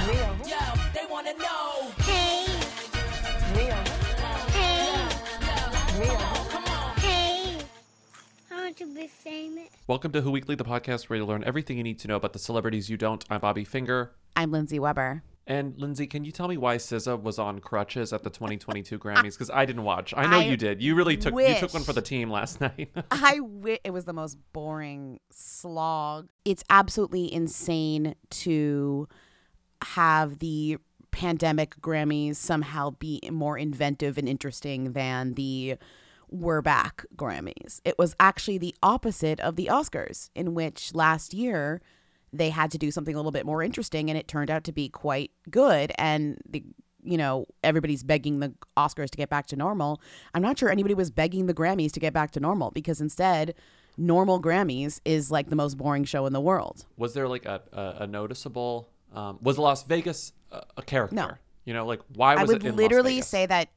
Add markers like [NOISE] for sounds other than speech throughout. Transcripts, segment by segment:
Yo, they wanna know. Hey, Mia. hey, Mia. hey. I want to be famous. Welcome to Who Weekly, the podcast where you learn everything you need to know about the celebrities you don't. I'm Bobby Finger. I'm Lindsay Weber. And Lindsay, can you tell me why SZA was on crutches at the 2022 Grammys? Because I didn't watch. I know I you did. You really took you took one for the team last [LAUGHS] night. I wi- it was the most boring slog. It's absolutely insane to have the pandemic Grammys somehow be more inventive and interesting than the We're Back Grammys. It was actually the opposite of the Oscars, in which last year they had to do something a little bit more interesting and it turned out to be quite good and the you know everybody's begging the Oscars to get back to normal. I'm not sure anybody was begging the Grammys to get back to normal because instead normal Grammys is like the most boring show in the world. was there like a, a, a noticeable um, was Las Vegas a, a character? No. You know, like why I was would it in Las literally say that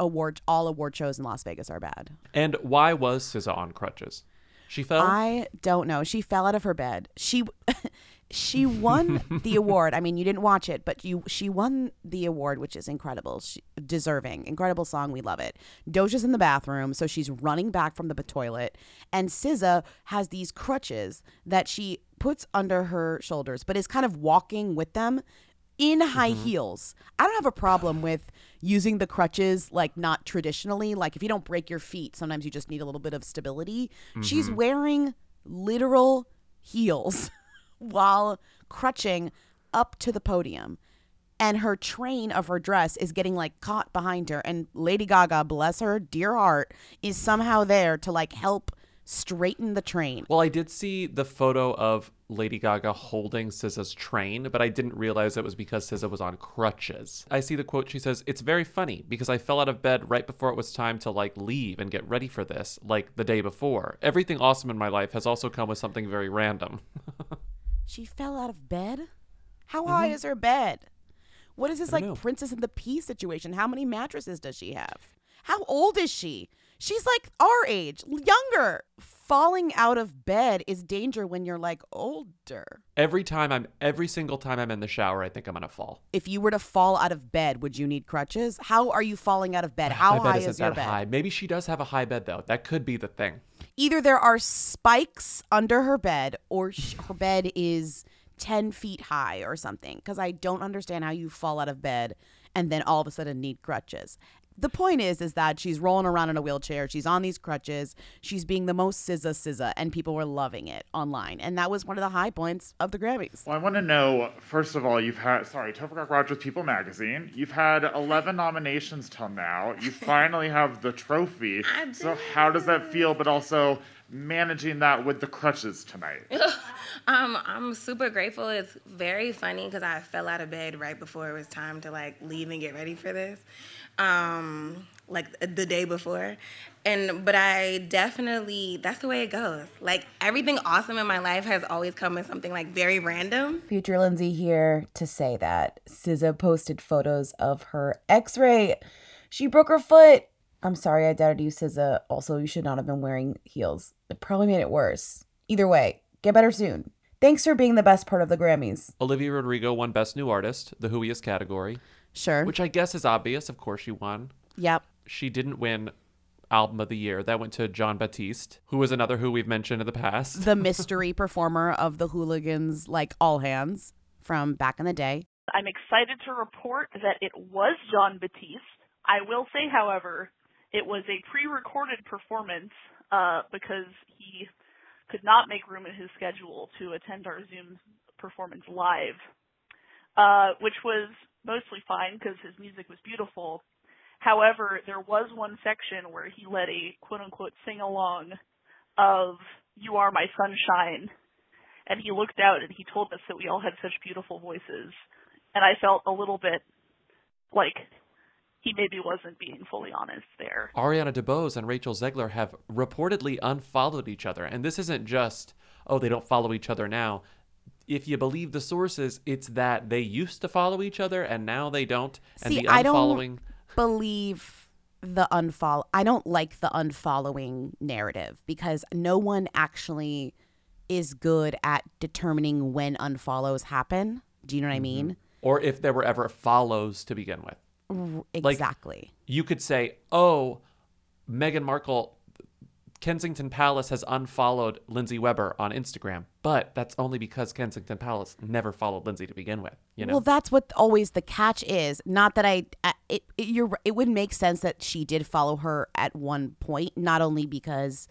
award all award shows in Las Vegas are bad. And why was SZA on crutches? She fell. I don't know. She fell out of her bed. She [LAUGHS] she won the [LAUGHS] award. I mean, you didn't watch it, but you she won the award, which is incredible. She, deserving. Incredible song. We love it. Doja's in the bathroom, so she's running back from the toilet, and SZA has these crutches that she puts under her shoulders, but is kind of walking with them in high mm-hmm. heels. I don't have a problem with using the crutches like not traditionally. Like if you don't break your feet, sometimes you just need a little bit of stability. She's mm-hmm. wearing literal heels [LAUGHS] while crutching up to the podium. And her train of her dress is getting like caught behind her. And Lady Gaga, bless her dear heart, is somehow there to like help straighten the train. well, I did see the photo of Lady Gaga holding SZA's train, but I didn't realize it was because SZA was on crutches. I see the quote. She says, "It's very funny because I fell out of bed right before it was time to like leave and get ready for this, like the day before. Everything awesome in my life has also come with something very random." [LAUGHS] She fell out of bed? How high is her bed? What is this like Mm-hmm. know. Princess and the Pea situation? How many mattresses does she have? How old is she? She's like our age, younger. Falling out of bed is danger when you're like older. every time I'm, every single time I'm in the shower, I think I'm gonna fall. If you were to fall out of bed, would you need crutches? How are you falling out of bed? How my bed high isn't is your that bed? high. Maybe she does have a high bed though. That could be the thing. Either there are spikes under her bed or sh- her bed is 10 feet high or something. Because I don't understand how you fall out of bed and then all of a sudden need crutches. The point is, is that she's rolling around in a wheelchair. She's on these crutches. She's being the most SZA SZA, and people were loving it online. And that was one of the high points of the Grammys. Well, I want to know, first of all, you've had, sorry, Topher Cock Rogers People Magazine. You've had 11 nominations till now. You [LAUGHS] finally have the trophy. I So, how does that feel, but also managing that with the crutches tonight? [LAUGHS] Um, I'm super grateful. It's very funny because I fell out of bed right before it was time to like leave and get ready for this, um, like the day before. And but I definitely that's the way it goes. Like everything awesome in my life has always come in something like very random. Future Lindsay here to say that SZA posted photos of her x ray. She broke her foot. I'm sorry I doubted you, SZA. Also, you should not have been wearing heels. It probably made it worse. Either way, get better soon. Thanks for being the best part of the Grammys. Olivia Rodrigo won Best New Artist, the Whoiest category, Sure. which I guess is obvious. Of course, she won. Yep. She didn't win album of the year. That went to Jon Batiste, who was another who we've mentioned in the past. The [LAUGHS] mystery performer of the hooligans, like all hands from back in the day. I'm excited to report that it was Jon Batiste. I will say, however, it was a pre-recorded performance uh, because he could not make room in his schedule to attend our Zoom performance live, uh, which was mostly fine because his music was beautiful. However, there was one section where he led a quote unquote sing along of You Are My Sunshine. And he looked out and he told us that we all had such beautiful voices. And I felt a little bit like he maybe wasn't being fully honest there. Ariana DeBose and Rachel Zegler have reportedly unfollowed each other. And this isn't just, oh, they don't follow each other now. If you believe the sources, it's that they used to follow each other and now they don't. And See, the I don't believe the unfollow. I don't like the unfollowing narrative because no one actually is good at determining when unfollows happen. Do you know what I mean? Mm-hmm. Or if there were ever follows to begin with. R- Like- Exactly. you could say, oh, Meghan Markle, Kensington Palace has unfollowed Lindsay Weber on Instagram, but that's only because Kensington Palace never followed Lindsay to begin with. You know, Well, that's what always the catch is. Not that I, I- it, it you're it would make sense that she did follow her at one point, not only because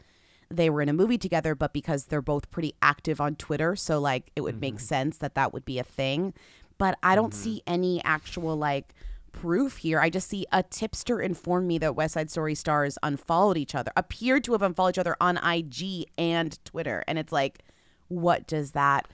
they were in a movie together, but because they're both pretty active on Twitter. So like, it would make mm-hmm. sense that that would be a thing. But I don't mm-hmm. see any actual like proof here. I just see a tipster informed me that West Side Story stars unfollowed each other, appeared to have unfollowed each other on IG and Twitter, and it's like, what does that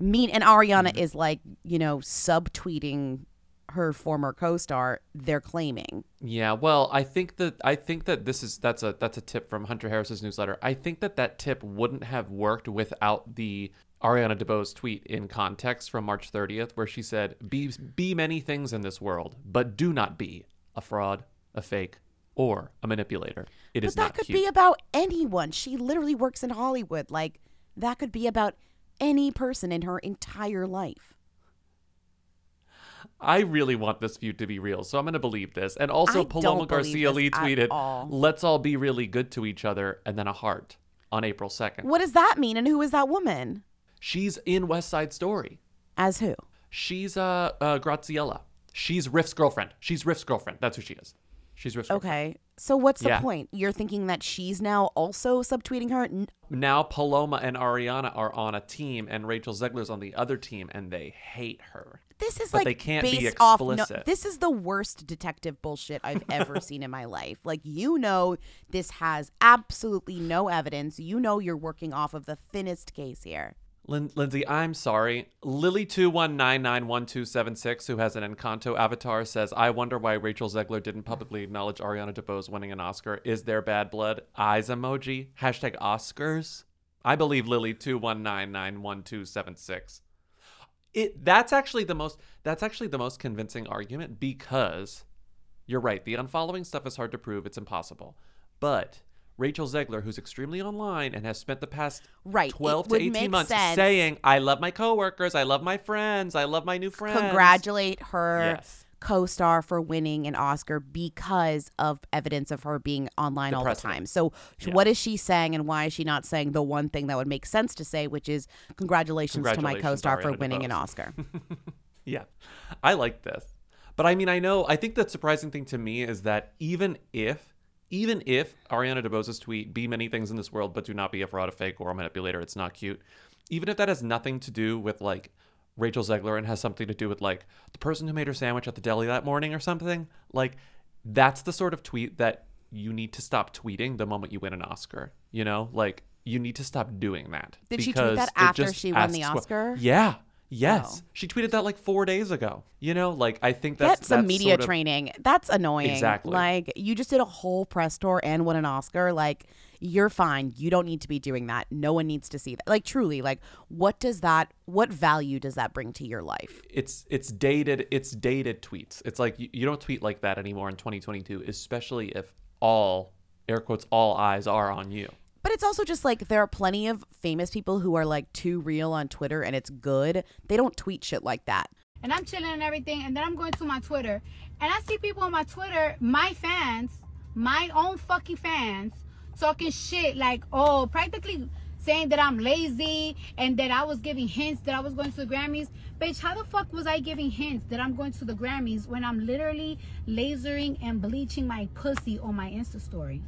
mean? And Ariana mm-hmm. is like, you know, subtweeting her former co-star. They're claiming. Yeah, well, I think that I think that this is that's a that's a tip from Hunter Harris's newsletter. I think that that tip wouldn't have worked without the Ariana DeBose tweet in context from March 30th, where she said, "Be be many things in this world, but do not be a fraud, a fake, or a manipulator. It But is that could cute." be about anyone. She literally works in Hollywood. Like that could be about any person in her entire life. I really want this feud to be real, so I'm going to believe this. And also, I Paloma Garcia Lee tweeted, all. "Let's all be really good to each other," and then a heart on April 2nd. What does that mean? And who is that woman? She's in West Side Story. As who? She's uh, uh Graziella. She's Riff's girlfriend. She's Riff's girlfriend. That's who she is. She's Riff's girlfriend. Okay. So what's the Yeah. point? You're thinking that she's now also subtweeting her? N- Now Paloma and Ariana are on a team, and Rachel Zegler's on the other team, and they hate her. This is But like they can't be based off. No, explicit. this is the worst detective bullshit I've ever seen in my life. Like you know, this has absolutely no evidence. You know, you're working off of the thinnest case here. Lin- Lindsay, I'm sorry. Lily21991276, who has an Encanto avatar, says, I wonder why Rachel Zegler didn't publicly acknowledge Ariana DeBose winning an Oscar. Is there bad blood? Eyes emoji. Hashtag Oscars. I believe Lily21991276. It that's actually the most that's actually the most convincing argument because you're right. The unfollowing stuff is hard to prove. It's impossible. But Rachel Zegler, who's extremely online and has spent the past Right, 12 to 18 months sense. saying, I love my coworkers, I love my friends, I love my new friends. Congratulate her Yes. co-star for winning an Oscar because of evidence of her being online The all precedent. the time. So Yeah. what is she saying and why is she not saying the one thing that would make sense to say, which is congratulations, to my co-star for Ariana winning an Oscar. [LAUGHS] Yeah. I like this. But I mean, I know, I think the surprising thing to me is that even if, even if Ariana DeBose's tweet, be many things in this world, but do not be a fraud, a fake, or a manipulator, it's not cute. Even if that has nothing to do with like Rachel Zegler and has something to do with like the person who made her sandwich at the deli that morning or something, like that's the sort of tweet that you need to stop tweeting the moment you win an Oscar. You know, like you need to stop doing that. Did she tweet that after she won the Oscar? Yeah. Yes. Oh. She tweeted that like four days ago. You know, like I think that's Get some that's media sort of- training. That's annoying. Exactly. Like you just did a whole press tour and won an Oscar. Like you're fine. You don't need to be doing that. No one needs to see that. Like truly, like what does that what value does that bring to your life? It's it's dated. It's dated tweets. It's like you, you don't tweet like that anymore in 2022, especially if all air quotes all eyes are on you. But it's also just like there are plenty of famous people who are like too real on Twitter and it's good. They don't tweet shit like that. and I'm chilling and everything, and then I'm going to my Twitter, and I see people on my Twitter, my fans, my own fucking fans, talking shit like, oh, practically saying that I'm lazy and that I was giving hints that I was going to the Grammys. Bitch, how the fuck was I giving hints that I'm going to the Grammys when I'm literally lasering and bleaching my pussy on my Insta story?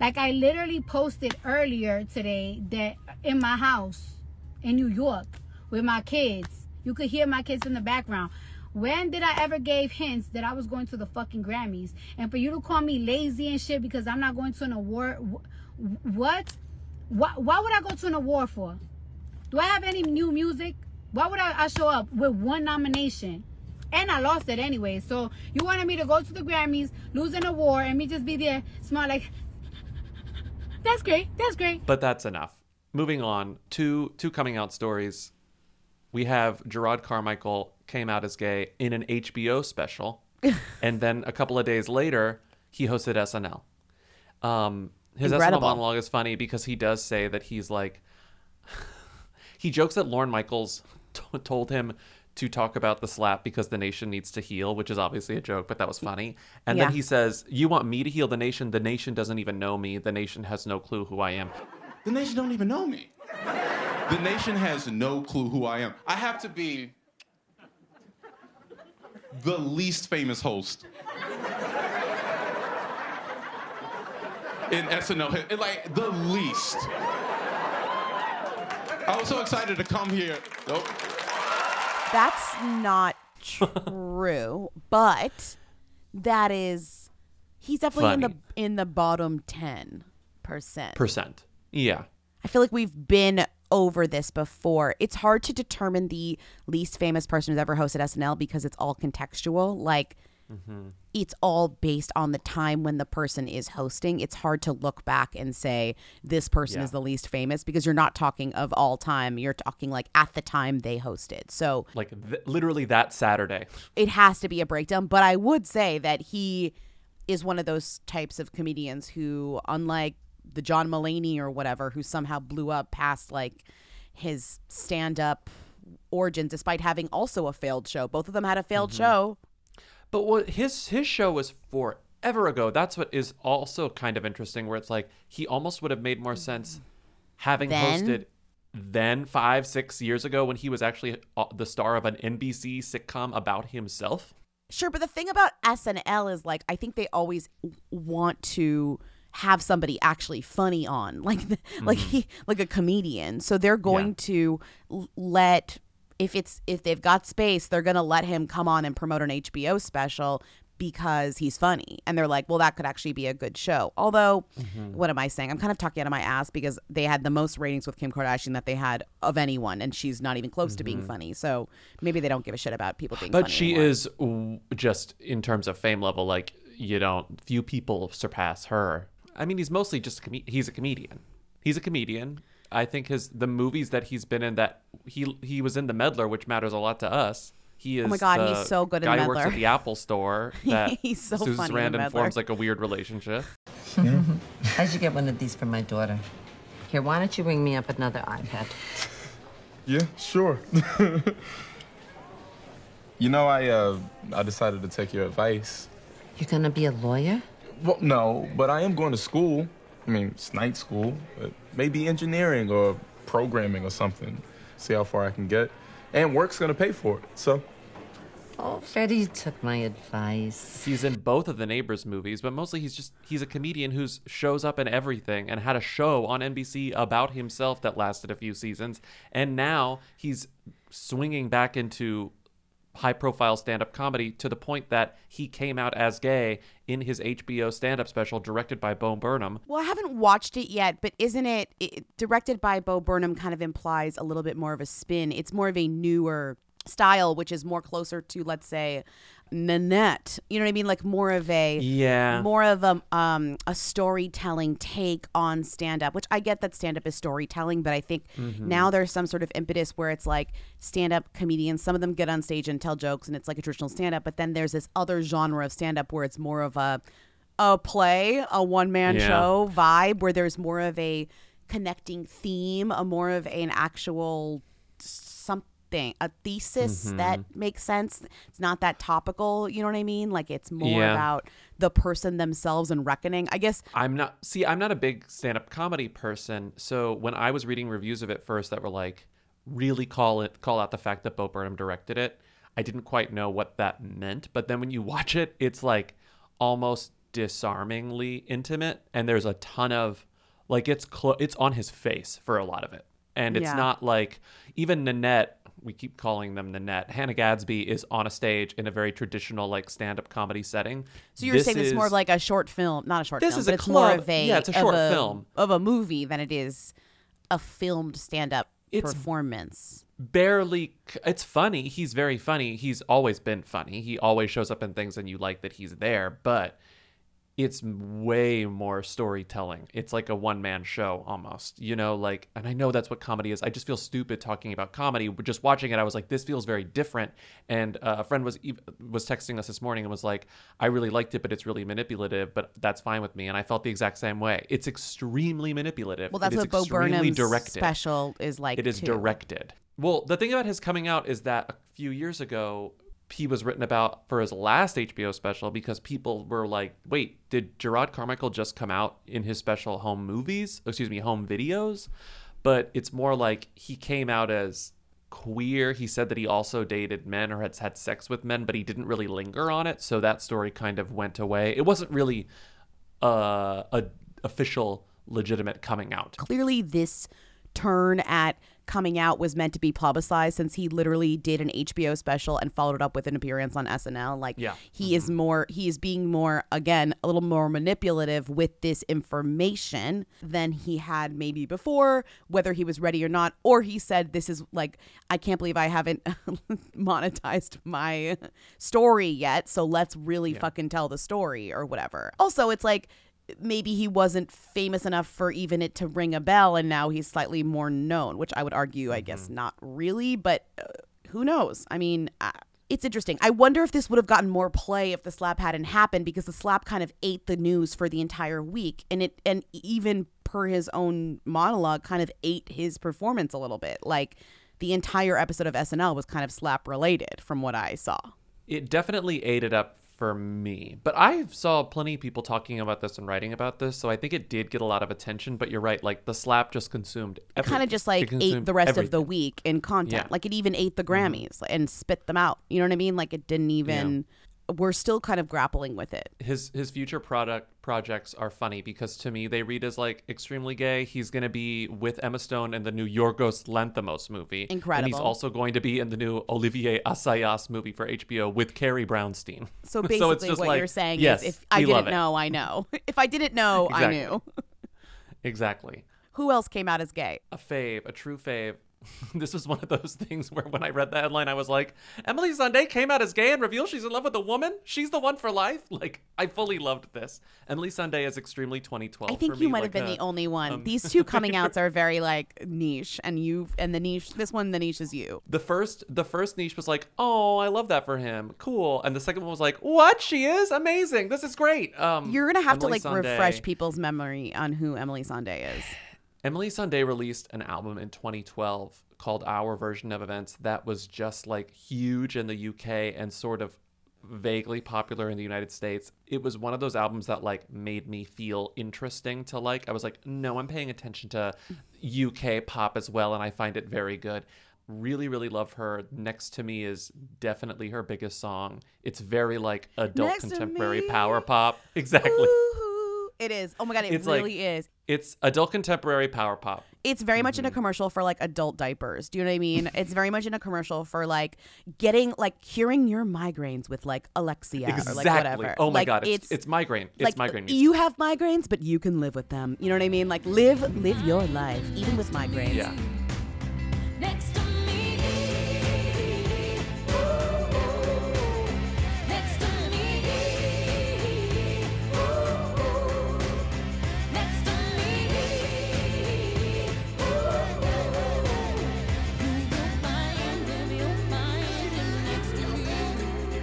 Like I literally posted earlier today that in my house in New York with my kids. You could hear my kids in the background. When did I ever gave hints that I was going to the fucking Grammys? And for you to call me lazy and shit because I'm not going to an award, wh- what? Why, why would I go to an award for? Do I have any new music? Why would I, I show up with one nomination? And I lost it anyway. So you wanted me to go to the Grammys, lose an award, and me just be there, smile like, that's great, that's great. But that's enough. Moving on to two coming out stories. We have Jerrod Carmichael came out as gay in an HBO special, [LAUGHS] and then a couple of days later, he hosted SNL. Um, his Incredible. SNL monologue is funny because he does say that he's like, [LAUGHS] he jokes that Lorne Michaels t- told him to talk about the slap because the nation needs to heal, which is obviously a joke, but that was funny. And Yeah. then he says, "You want me to heal the nation? The nation doesn't even know me. The nation has no clue who I am." The nation don't even know me. The nation has no clue who I am. I have to be the least famous host in SNL. hi- it- Like the least. I was so excited to come here. Nope. That's not true, [LAUGHS] but that is he's definitely in the in the bottom 10%. Percent. Yeah. I feel like we've been over this before. It's hard to determine the least famous person who's ever hosted SNL because it's all contextual. Like it's all based on the time when the person is hosting. It's hard to look back and say this person Yeah. is the least famous because you're not talking of all time. You're talking like at the time they hosted. So Like th- literally that Saturday. it has to be a breakdown. But I would say that he is one of those types of comedians who, unlike the John Mulaney or whatever, who somehow blew up past like his stand up origins, despite having also a failed show. Both of them had a failed Mm-hmm. show. But what his his show was forever ago. That's what is also kind of interesting. Where it's like he almost would have made more sense having Then? hosted then five six years ago when he was actually uh, the star of an NBC sitcom about himself. Sure, but the thing about SNL is like I think they always want to have somebody actually funny on, [LAUGHS] like like he like a comedian. So they're going to l- let if it's if they've got space, they're going to let him come on and promote an HBO special because he's funny. And they're like, well, that could actually be a good show. Although, mm-hmm. what am I saying? I'm kind of talking out of my ass because they had the most ratings with Kim Kardashian that they had of anyone, and she's not even close to being mm-hmm. funny. So maybe they don't give a shit about people being But she anymore. is just in terms of fame level, like you don't few people surpass her. I mean, he's mostly just a com- he's a comedian. He's a comedian. I think his the movies that he's been in that he he was in the Meddler, which matters a lot to us. He is Oh my God, the he's so good in guy who works at the Apple store [LAUGHS] that He's so Susan funny in Sarandon Meddler. forms like a weird relationship. [LAUGHS] I should get one of these for my daughter. Here, why don't you ring me up another iPad? Yeah, sure. [LAUGHS] you know, I uh, I decided to take your advice. You're gonna be a lawyer? Well, no, but I am going to school. I mean, it's night school, but maybe engineering or programming or something. See how far I can get. And work's gonna pay for it. So, Oh, Freddie took my advice. He's in both of the Neighbors movies, but mostly he's just he's a comedian who shows up in everything and had a show on NBC about himself that lasted a few seasons, and now he's swinging back into high profile stand up comedy to the point that he came out as gay in his HBO stand up special directed by Bo Burnham. Well, I haven't watched it yet, but isn't it, it directed by Bo Burnham? Kind of implies a little bit more of a spin. It's more of a newer style, which is more closer to, let's say, Nanette. You know what I mean? Like more of a Yeah. more of a um a storytelling take on stand up, which I get that stand up is storytelling, but I think Mm-hmm. now there's some sort of impetus where it's like stand up comedians, some of them get on stage and tell jokes and it's like a traditional stand up, but then there's this other genre of stand up where it's more of a a play, a one man Yeah. show vibe where there's more of a connecting theme, a more of an actual thing, a thesis Mhm. that makes sense. It's not that topical, you know what I mean? Like it's more Yeah. about the person themselves and reckoning. I guess I'm not see, I'm not a big stand-up comedy person. So when I was reading reviews of it first that were like really call it call out the fact that Bo Burnham directed it, I didn't quite know what that meant. But then when you watch it, it's like almost disarmingly intimate and there's a ton of like it's clo- it's on his face for a lot of it. And it's Yeah. not like even Nanette we keep calling them Nanette. Hannah Gadsby is on a stage in a very traditional like stand-up comedy setting. so. You're saying it's more of like a short film, not a short This film, This is a it's more club- of a yeah, it's a short film. of a movie than it is a filmed stand-up It's- performance. barely it's funny he's very funny he's always been funny he always shows up in things and you like that he's there but it's way more storytelling it's like a one-man show almost you know like and i know that's what comedy is i just feel stupid talking about comedy but just watching it i was like this feels very different and uh, a friend was was texting us this morning and was like i really liked it but it's really manipulative but that's fine with me and i felt the exact same way it's extremely manipulative Well, that's what Bo Burnham's directed. special is like. It is too. directed. Well, the thing about his coming out is that a few years ago, he was written about for his last HBO special because people were like, wait, did Jerrod Carmichael just come out in his special home movies? Excuse me, home videos? But it's more like he came out as queer. He said that he also dated men or had had sex with men, but he didn't really linger on it. So that story kind of went away. It wasn't really uh, a official, legitimate coming out. clearly this turn at coming out was meant to be publicized since he literally did an HBO special and followed it up with an appearance on SNL. Like Yeah. he mm-hmm. is more he is being more again a little more manipulative with this information than he had maybe before, whether he was ready or not, or he said this is like I can't believe I haven't [LAUGHS] monetized my story yet, so let's really fucking tell the story or whatever. Also, it's like maybe he wasn't famous enough for even it to ring a bell and now he's slightly more known which i would argue i guess not really but uh, who knows? I mean uh, it's interesting. I wonder if this would have gotten more play if the slap hadn't happened because the slap kind of ate the news for the entire week and it and even per his own monologue kind of ate his performance a little bit. Like the entire episode of snl was kind of slap related from what i saw. It definitely ate it up for me. But I saw plenty of people talking about this and writing about this, so I think it did get a lot of attention. But you're right, like the slap just consumed. it kind of just like ate the rest of the week in content. Yeah. Mm-hmm. Like it even ate the Grammys and spit them out. You know what I mean? Like it didn't even. We're still kind of grappling with it. His his future product projects are funny because to me they read as like extremely gay. He's gonna be with Emma Stone in the new Yorgos Lanthimos movie. Incredible. And he's also going to be in the new Olivier Assayas movie for HBO with Carrie Brownstein. [LAUGHS] So it's basically, just what like, you're saying yes, is, [LAUGHS] if I didn't know, I know. if I didn't know, I knew. [LAUGHS] Exactly. Who else came out as gay? a fave, a true fave. [LAUGHS] this was one of those things where when I read the headline, I was like, Emily Sandé came out as gay and revealed she's in love with a woman? She's the one for life? [LAUGHS] Like, I fully loved this. Emily Sandé is extremely 2012. I think you might like have been a- the only one. um, These two coming outs [LAUGHS] are very like niche, and you and the niche. This one, the niche is you. The first, the first niche was like, "Oh, I love that for him, cool," and the second one was like, "What? She is amazing. This is great." Um, You're gonna have Emily to like refresh people's memory on who Emily Sandé is. Emily Sandé released an album in 2012 called Our Version of Events that was just like huge in the UK and sort of vaguely popular in the United States. It was one of those albums that like made me feel interesting to like. I was like, "No, I'm paying attention to UK pop as well and I find it very good." Really, really love her. Next to Me is definitely her biggest song. It's very like adult Next contemporary power pop. [LAUGHS] Exactly. Woohoo. It is. Oh my god, it It's like- really is. It's adult contemporary power pop. It's very much in a mm-hmm. commercial for like adult diapers. Do you know what I mean? It's very much in a commercial for like getting like curing your migraines with like Alexia or like Exactly. whatever. Oh my Like, god, it's, it's migraine. It's like migraine music. you have migraines, but you can live with them. You know what I mean? Like live live your life even with migraines. Yeah.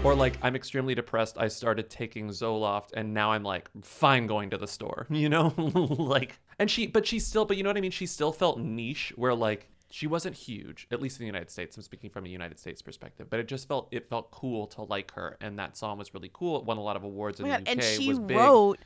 Or like I'm extremely depressed. I started taking Zoloft and now I'm like fine going to the store. [LAUGHS] You know? like and she but she still but you know what I mean? She still felt niche where like she wasn't huge, at least in the United States. I'm speaking from a United States perspective, but it just felt it felt cool to like her, and that song was really cool. It won a lot of awards in Oh the God, UK. and she wrote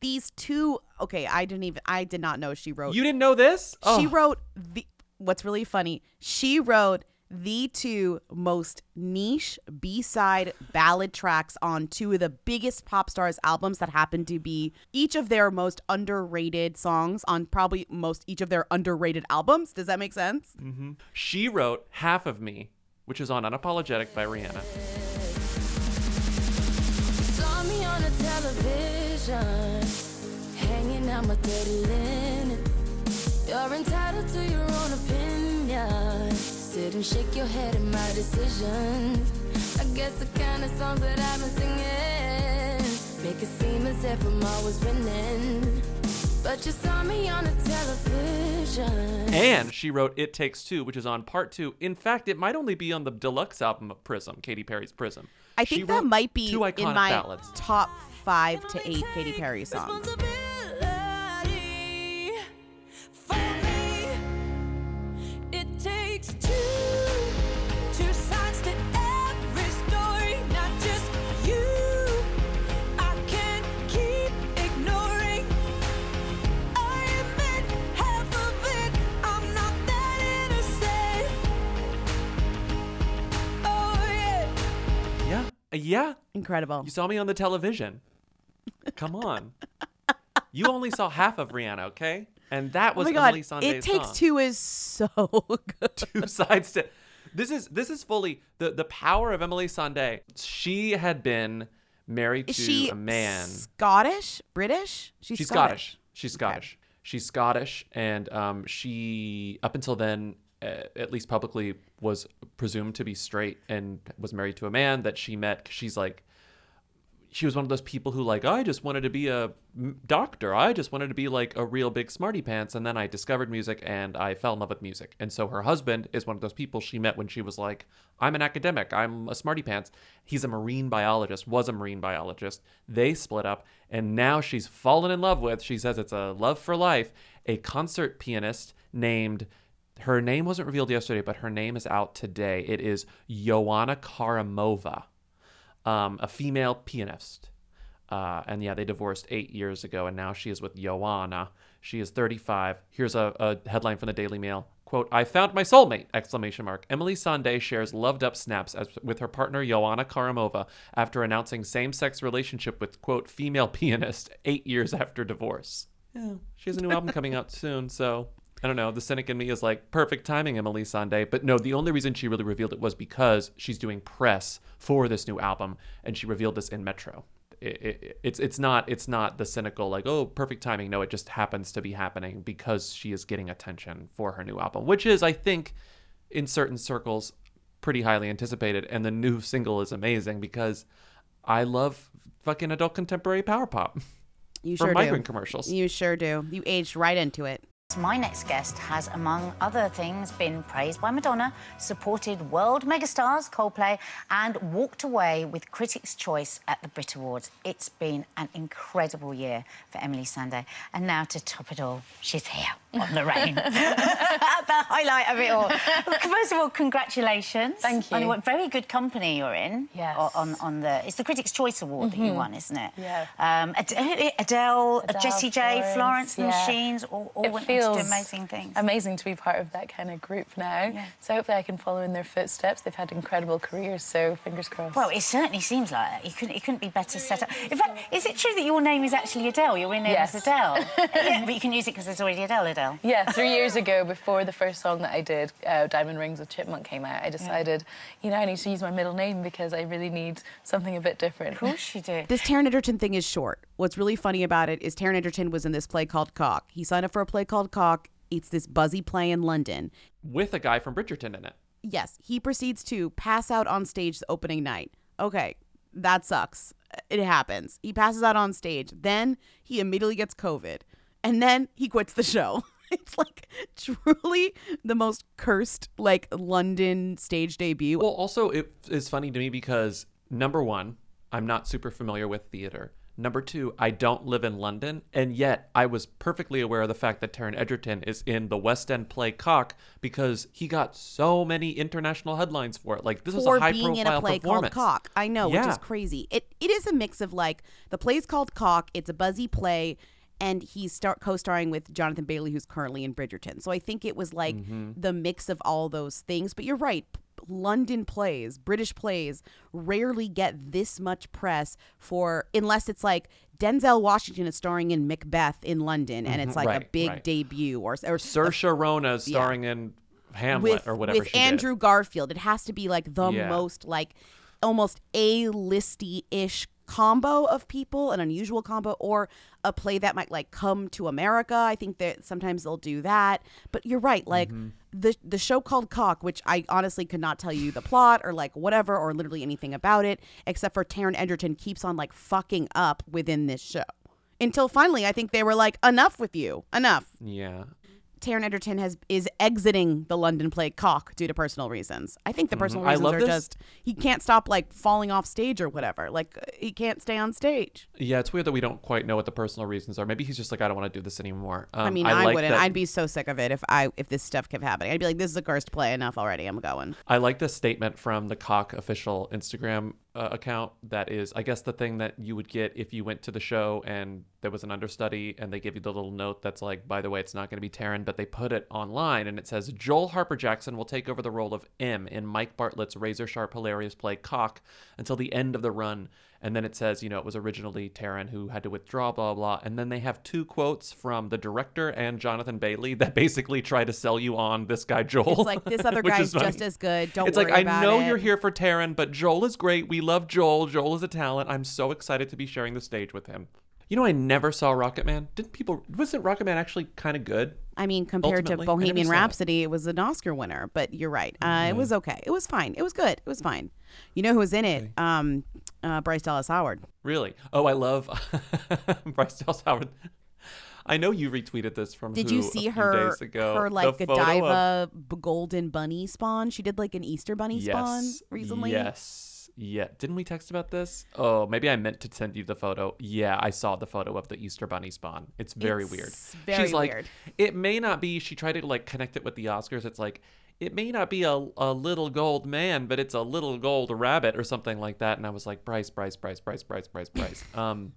these two. Okay, I didn't even. I did not know she wrote. You didn't know this? She Oh. wrote the. What's really funny? She wrote the two most niche B-side ballad tracks on two of the biggest pop stars albums that happen to be each of their most underrated songs on probably most each of their underrated albums. Does that make sense? Mm-hmm. She wrote "Half of Me," which is on "Unapologetic" by Rihanna. Saw me on the television, hanging out my dirty linen. You're entitled to your own opinion. Sit and shake your head at my decisions. I guess the kind of songs that I've been singing make it seem as if I'm always winning. But you saw me on the television. And she wrote "It Takes Two, which is on part two. In fact, it might only be on the deluxe album of Prism, Katy Perry's Prism. I She think that might be two in my ballads. top five to eight Katy Perry songs. Yeah. Uh, yeah. Incredible. You saw me on the television. Come on. you only saw half of Rihanna, okay? And that was oh my god, Emily Sandé's it takes song. two is so [LAUGHS] good. [LAUGHS] two sides to this is this is fully the the power of Emily Sandé. She had been married Is to she a man. Scottish, British? She's, She's Scottish. She's Scottish. She's Scottish, and um, she up until then, Uh, at least publicly, was presumed to be straight and was married to a man that she met. she's like, she was one of those people who like, I just wanted to be a doctor. I just wanted to be like a real big smarty pants, and then I discovered music and I fell in love with music. And so her husband is one of those people she met when she was like, I'm an academic. I'm a smarty pants. He's a marine biologist. Was a marine biologist. They split up, and now she's fallen in love with. She says it's a love for life. A concert pianist named. Her name wasn't revealed yesterday, but her name is out today. It is Joanna Karemova um, a female pianist. Uh, and yeah, they divorced eight years ago, and now she is with Joanna. She is 35. Here's a, a headline from the Daily Mail. Quote, I found my soulmate! Exclamation mark. Emily Sandé shares loved up snaps as, with her partner Joanna Karemova after announcing same-sex relationship with, quote, female pianist eight years after divorce. Yeah, she has a new album coming out soon, so I don't know. The cynic in me is like, perfect timing, Emily Sandé. But no, the only reason she really revealed it was because she's doing press for this new album, and she revealed this in Metro. It, it, it's it's not it's not the cynical like oh perfect timing. No, it just happens to be happening because she is getting attention for her new album, which is I think in certain circles pretty highly anticipated. And the new single is amazing because I love fucking adult contemporary power pop. You sure migrant do. commercials. You sure do. You aged right into it. My next guest has, among other things, been praised by Madonna, supported world megastars Coldplay, and walked away with Critics' Choice at the Brit Awards. It's been an incredible year for Emily Sandé. And now, to top it all, she's here on the rain. [LAUGHS] the highlight of it all. First of all, congratulations. Thank you. On what very good company you're in. Yes. On, on the, it's the Critics' Choice Award that you Mhm. won, isn't it? Yeah. Um, Ad- Adele, Adele, Jessie J, Florence, and the yeah. Machines, all, all It went on to do amazing things. Amazing to be part of that kind of group now. So hopefully I can follow in their footsteps. They've had incredible careers, so fingers crossed. Well, it certainly seems like that. You couldn't, it couldn't be better set up. In fact, is it true that your name is actually Adele? Your real name Yes. is Adele? yeah, [LAUGHS] but you can use it because there's already Adele, Adele. Yeah, three years ago, before the first song that I did, uh, Diamond Rings with Chipmunk came out, I decided, you know, I need to use my middle name because I really need something a bit different. Of course you do. This Taron Egerton thing is short. What's really funny about it is Taron Egerton was in this play called Cock. He signed up for a play called Cock. It's this buzzy play in London. With a guy from Bridgerton in it. Yes, he proceeds to pass out on stage the opening night. Okay, that sucks. It happens. He passes out on stage. Then he immediately gets COVID. And then he quits the show. [LAUGHS] [LAUGHS] It's like truly the most cursed like London stage debut. Well, also it is funny to me because number one, I'm not super familiar with theater. Number two, I don't live in London, and yet I was perfectly aware of the fact that Taron Egerton is in the West End play Cock because he got so many international headlines for it. Like this was a high being in a profile play performance. called Cock. I know, which Yeah. is crazy. It it is a mix of like the play's called Cock. It's a buzzy play, and he's start co-starring with Jonathan Bailey, who's currently in Bridgerton. So I think it was like Mhm. the mix of all those things. But you're right. London plays, British plays, rarely get this much press for unless it's like Denzel Washington is starring in Macbeth in London, and it's like a big right. debut, or or Saoirse Ronan is Yeah. starring in Hamlet with, or whatever with she did. Andrew Garfield. It has to be like the Yeah. most like almost a listy ish combo of people, an unusual combo, or a play that might like come to America. I think that sometimes they'll do that. But you're right, like Mm-hmm. the the show called Cock, which I honestly could not tell you the plot or like whatever or literally anything about it, except for Taron Egerton keeps on like fucking up within this show. Until finally I think they were like, enough with you. Enough. Yeah. Taron Egerton has is exiting the London play Cock due to personal reasons. I think the personal Mhm. I reasons are this. just he can't stop like falling off stage or whatever. Like he can't stay on stage. Yeah, it's weird that we don't quite know what the personal reasons are. Maybe he's just like, I don't want to do this anymore. Um, I mean, I, like wouldn't. that- I'd be so sick of it if I if this stuff kept happening. I'd be like, this is a cursed play. Enough already. I'm going. I like this statement from the Cock official Instagram uh, account. That is, I guess, the thing that you would get if you went to the show and there was an understudy and they give you the little note that's like, by the way, it's not going to be Taron, but they put it online and it says Joel Harper Jackson will take over the role of M in Mike Bartlett's razor sharp, hilarious play Cock until the end of the run. And then it says, you know, it was originally Taron who had to withdraw, blah, blah. And then they have two quotes from the director and Jonathan Bailey that basically try to sell you on this guy, Joel. It's like this other [LAUGHS] guy's is just as good. Don't worry about it. it's like I know it. you're here for Taron, but Joel is great. We love Joel. Joel is a talent. I'm so excited to be sharing the stage with him. You know, I never saw Rocketman. Didn't people? Wasn't Rocketman actually kind of good? I mean, compared to Ultimately, never Bohemian saw it. Rhapsody, it was an Oscar winner. But you're right. Uh. It was okay. It was fine. It was good. It was fine. You know who was in it? Um, uh, Bryce Dallas Howard. Really? Oh, I love [LAUGHS] Bryce Dallas Howard. I know you retweeted this from. Did who you see her days ago. her like of- Godiva b- golden bunny spawn? She did like an Easter bunny spawn recently. Yes. Yeah. Didn't we text about this? Oh, maybe I meant to send you the photo. Yeah, I saw the photo of the Easter Bunny spawn. It's very It's weird. very She's like, weird. it may not be. She tried to like connect it with the Oscars. It's like, it may not be a, a little gold man, but it's a little gold rabbit or something like that. And I was like, Bryce, Bryce, Bryce, Bryce, Bryce, Bryce, Bryce. Um,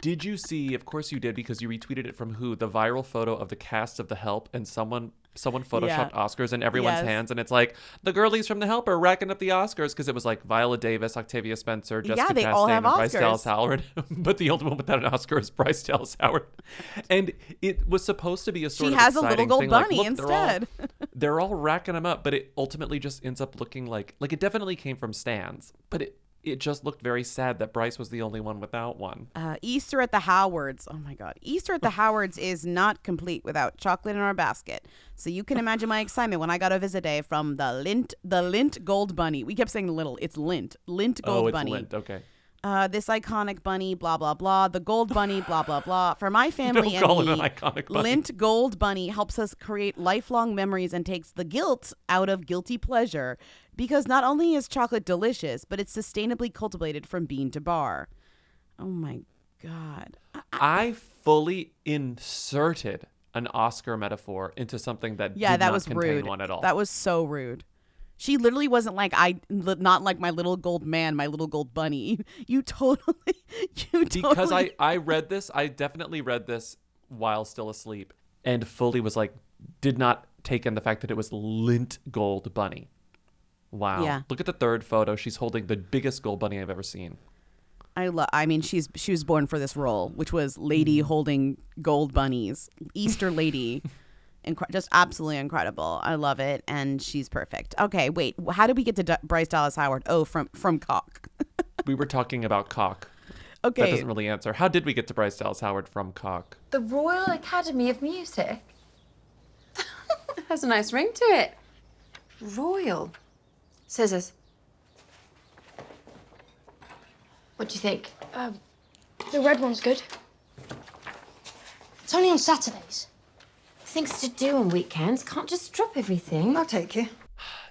did you see? Of course you did, because you retweeted it from who? The viral photo of the cast of The Help, and someone someone photoshopped Yeah. Oscars in everyone's Yes. hands, and it's like the girlies from The Help are racking up the Oscars because it was like Viola Davis, Octavia Spencer, Yeah, Jessica they all Chastain, have and Bryce Oscars. Dallas Howard. [LAUGHS] but the only one without an Oscar is Bryce Dallas Howard, [LAUGHS] and it was supposed to be a sort She of has a little gold thing, like, bunny look, they're all- instead. [LAUGHS] they're all racking them up, but it ultimately just ends up looking like like it definitely came from stands, but it it just looked very sad that Bryce was the only one without one. Uh, Easter at the Howards. Oh my God. Easter at the Howards is not complete without chocolate in our basket. So you can imagine my excitement when I got a visit day from the Lindt, the Lindt Gold Bunny. We kept saying little. It's Lindt, Lindt Gold oh, it's Bunny. lint. Okay. Uh, this iconic bunny, blah blah blah. The gold bunny, blah blah blah. [LAUGHS] For my family Don't call and it me, an iconic bunny. Lindt Gold Bunny helps us create lifelong memories and takes the guilt out of guilty pleasure. Because not only is chocolate delicious, but it's sustainably cultivated from bean to bar. Oh my god. I fully inserted an Oscar metaphor into something that Yeah, that was contain rude. one at all. That was so rude. She literally wasn't like I, not like my little gold man, my little gold bunny. [LAUGHS] You totally, [LAUGHS] you totally. because I I read this. I definitely read this while still asleep, and fully was like, did not take in the fact that it was Lindt gold bunny. Wow. Yeah. Look at the third photo. She's holding the biggest gold bunny I've ever seen. I love. I mean, she's she was born for this role, which was lady mm. holding gold bunnies, Easter lady. [LAUGHS] Incre- just absolutely incredible. I love it, and she's perfect. Okay, wait. How did we get to D- Bryce Dallas Howard? Oh, from from Cock. [LAUGHS] we were talking about cock. Okay, that doesn't really answer. How did we get to Bryce Dallas Howard from cock? The Royal Academy of Music. [LAUGHS] Has a nice ring to it. Royal. Scissors. What do you think? Um, the red one's good. It's only on Saturdays. Things to do on weekends. Can't just drop everything. I'll take you.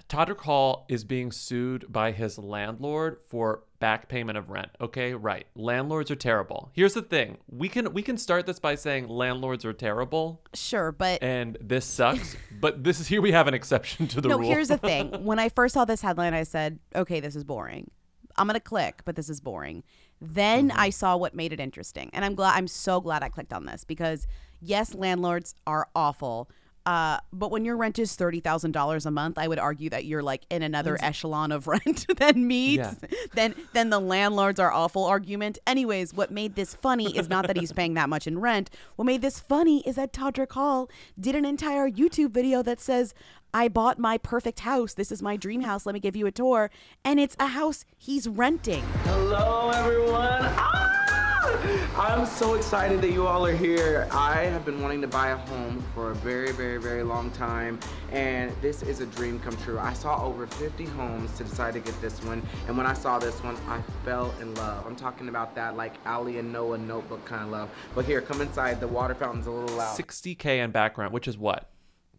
Todrick Hall is being sued by his landlord for back payment of rent. Okay, right. Landlords are terrible. Here's the thing. We can we can start this by saying landlords are terrible. Sure, but and this sucks. [LAUGHS] but this is here we have an exception to the no, rule. here's the thing. [LAUGHS] When I first saw this headline, I said, okay, this is boring. I'm gonna click, but this is boring. Then Mm-hmm. I saw what made it interesting, and I'm glad. I'm so glad I clicked on this because yes, landlords are awful. Uh, but when your rent is thirty thousand dollars a month, I would argue that you're like in another Ex- echelon of [LAUGHS] rent than me. Yeah. Than than the landlords are awful argument. Anyways, what made this funny is not that he's paying that much in rent. What made this funny is that Todrick Hall did an entire YouTube video that says, "I bought my perfect house. This is my dream house. Let me give you a tour." And it's a house he's renting. Hello, everyone. Ah! I'm so excited that you all are here. I have been wanting to buy a home for a very, very, very long time, and this is a dream come true. I saw over 50 homes to decide to get this one, and when I saw this one, I fell in love. I'm talking about that like Ali and Noah notebook kind of love. But here, come inside. The water fountain's a little loud. 60k in back rent, which is what?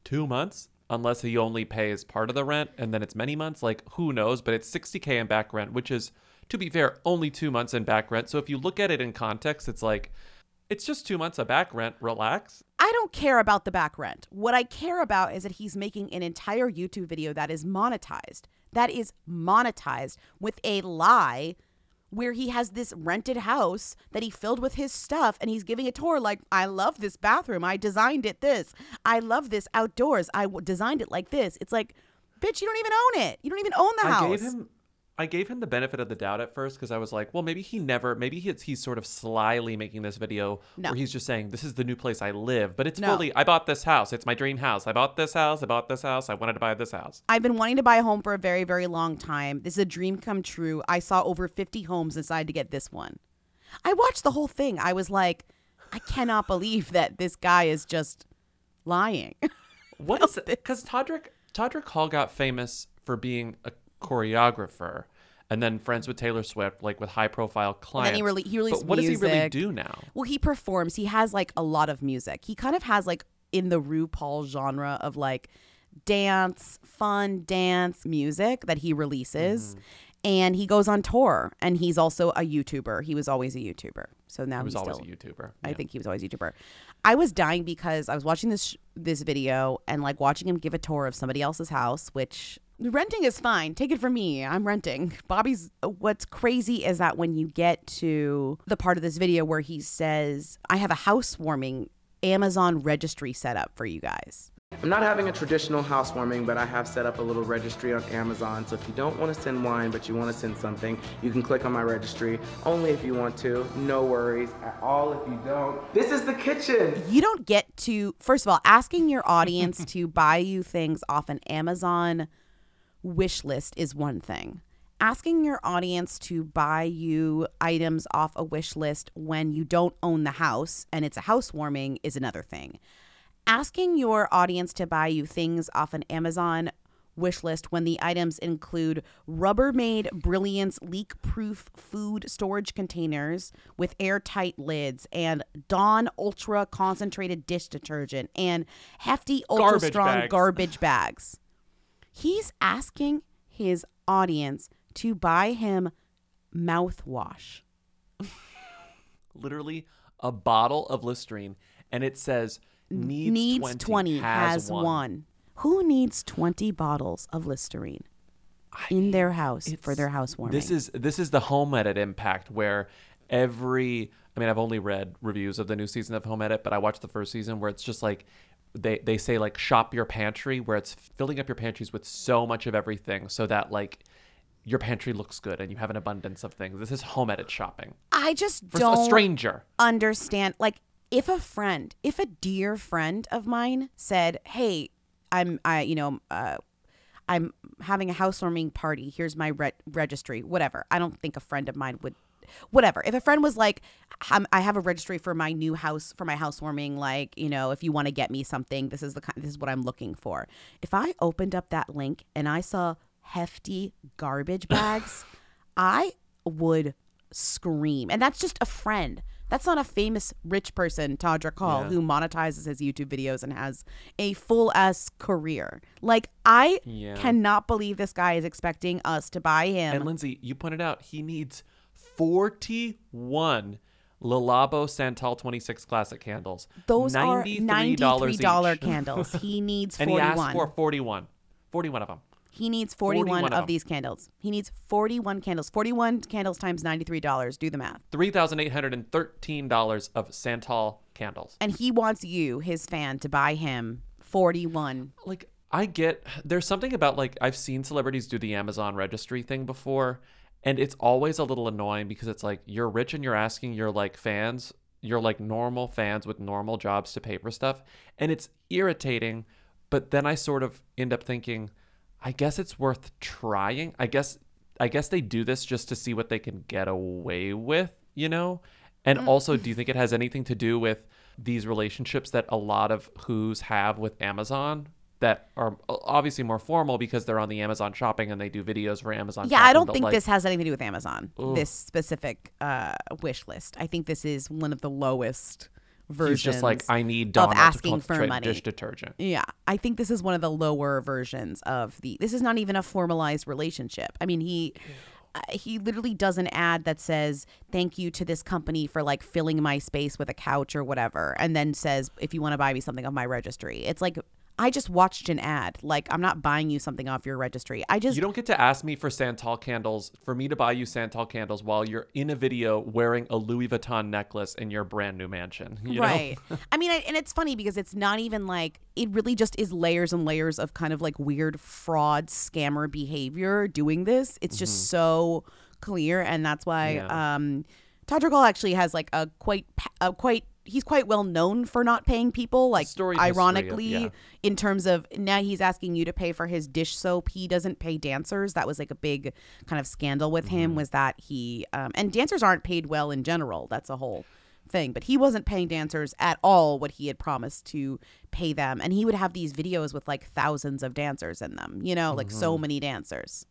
2 months? Unless he only pays part of the rent and then it's many months, like who knows, but it's 60k in back rent, which is to be fair, only 2 months in back rent. So if you look at it in context, it's like it's just 2 months of back rent, relax. I don't care about the back rent. What I care about is that he's making an entire YouTube video that is monetized. That is monetized with a lie where he has this rented house that he filled with his stuff and he's giving a tour like I love this bathroom. I designed it this. I love this outdoors. I w- designed it like this. It's like bitch, you don't even own it. You don't even own the I house. I gave him the benefit of the doubt at first because I was like, well, maybe he never, maybe he's, he's sort of slyly making this video No. where he's just saying, this is the new place I live. But it's No. fully, I bought this house. It's my dream house. I bought this house. I bought this house. I wanted to buy this house. I've been wanting to buy a home for a very, very long time. This is a dream come true. I saw over 50 homes and decided to get this one. I watched the whole thing. I was like, I cannot believe that this guy is just lying. [LAUGHS] What is it? Because Todrick, Todrick Hall got famous for being a choreographer and then friends with Taylor Swift, like with high profile clients. then he really he released But what does he really do now? Well, he performs. He has like a lot of music. He kind of has like in the RuPaul genre of like dance, fun dance music that he releases. Mm-hmm. And he goes on tour and he's also a YouTuber. He was always a YouTuber. So now He was he's always still, a YouTuber, I think he was always a YouTuber. I was dying because I was watching this this video and like watching him give a tour of somebody else's house, which renting is fine. Take it from me. I'm renting. Bobby's what's crazy is that when you get to the part of this video where he says, "I have a housewarming Amazon registry set up for you guys." I'm not having a traditional housewarming, but I have set up a little registry on Amazon. So if you don't want to send wine, but you want to send something, you can click on my registry. Only if you want to. No worries at all if you don't. This is the kitchen. You don't get to first of all asking your audience [LAUGHS] to buy you things off an Amazon wish list is one thing. Asking your audience to buy you items off a wish list when you don't own the house and it's a housewarming is another thing. Asking your audience to buy you things off an Amazon wish list when the items include Rubbermaid Brilliance leak proof food storage containers with airtight lids and Dawn Ultra concentrated dish detergent and hefty ultra Garbage strong bags. garbage bags. He's asking his audience to buy him mouthwash. [LAUGHS] Literally a bottle of Listerine, and it says needs, needs 20, 20, has, has, one. Who needs 20 bottles of Listerine in their house for their housewarming? This is this is the home edit impact where every I mean I've only read reviews of the new season of Home Edit, but I watched the first season where it's just like they they say like shop your pantry where it's filling up your pantries with so much of everything so that like your pantry looks good and you have an abundance of things. This is home edit shopping. I just For don't a stranger. understand. Like, if a friend, if a dear friend of mine said, "Hey, I'm, I, you know, uh, I'm having a housewarming party. Here's my re- registry. Whatever." I don't think a friend of mine would. Whatever. If a friend was like, I'm, have a registry for my new house for my housewarming. Like, you know, if you want to get me something, this is the kind. This is what I'm looking for." If I opened up that link and I saw hefty garbage [SIGHS] bags, I would scream. And that's just a friend. That's not a famous rich person, Todrick Hall, Yeah. who monetizes his YouTube videos and has a full ass career. Like I Yeah. cannot believe this guy is expecting us to buy him. And Lindsay, you pointed out he needs 41 Le Labo Santal 26 classic candles. Those are $93 $93 each. [LAUGHS] candles. He needs and he asked 41. for 41. 41 of them. He needs 41, 41 of of these candles. He needs 41 candles. 41 candles times $93. Do the math. $3,813 of Santal candles. And he wants you, his fan, to buy him 41. Like I get there's something about like I've seen celebrities do the Amazon registry thing before and it's always a little annoying because it's like you're rich and you're asking your like fans, you're like normal fans with normal jobs to pay for stuff and it's irritating, but then I sort of end up thinking I guess it's worth trying. I guess I guess they do this just to see what they can get away with, you know? And Mm. also, do you think it has anything to do with these relationships that a lot of who's have with Amazon that are obviously more formal because they're on the Amazon shopping and they do videos for Amazon Yeah, shopping, I don't think like, this has anything to do with Amazon. Ugh. This specific uh, wish list. I think this is one of the lowest versions. He's just like, I need of Donna to asking for money. dish detergent. Yeah, I think this is one of the lower versions of the. This is not even a formalized relationship. I mean, he. uh, He literally does an ad that says "Thank you to this company for like filling my space with a couch or whatever," and then says, "If you want to buy me something on my registry." It's like I just watched an ad. Like I'm not buying you something off your registry. I just You don't get to ask me for Santal candles, for me to buy you Santal candles while you're in a video wearing a Louis Vuitton necklace in your brand new mansion. [LAUGHS] You right. Know? I mean, I, and it's funny because it's not even like it really just is layers and layers of kind of like weird fraud scammer behavior doing this. It's just so clear, and that's why Yeah. um, Todrick Hall actually has like a quite a quite. He's quite well known for not paying people. Like, Storied history of- ironically, yeah. in terms of now he's asking you to pay for his dish soap. He doesn't pay dancers. That was like a big kind of scandal with Mm-hmm. him. Was that he um, and dancers aren't paid well in general. That's a whole thing. But he wasn't paying dancers at all what he had promised to pay them, and he would have these videos with like thousands of dancers in them. You know, like so Mhm. many dancers.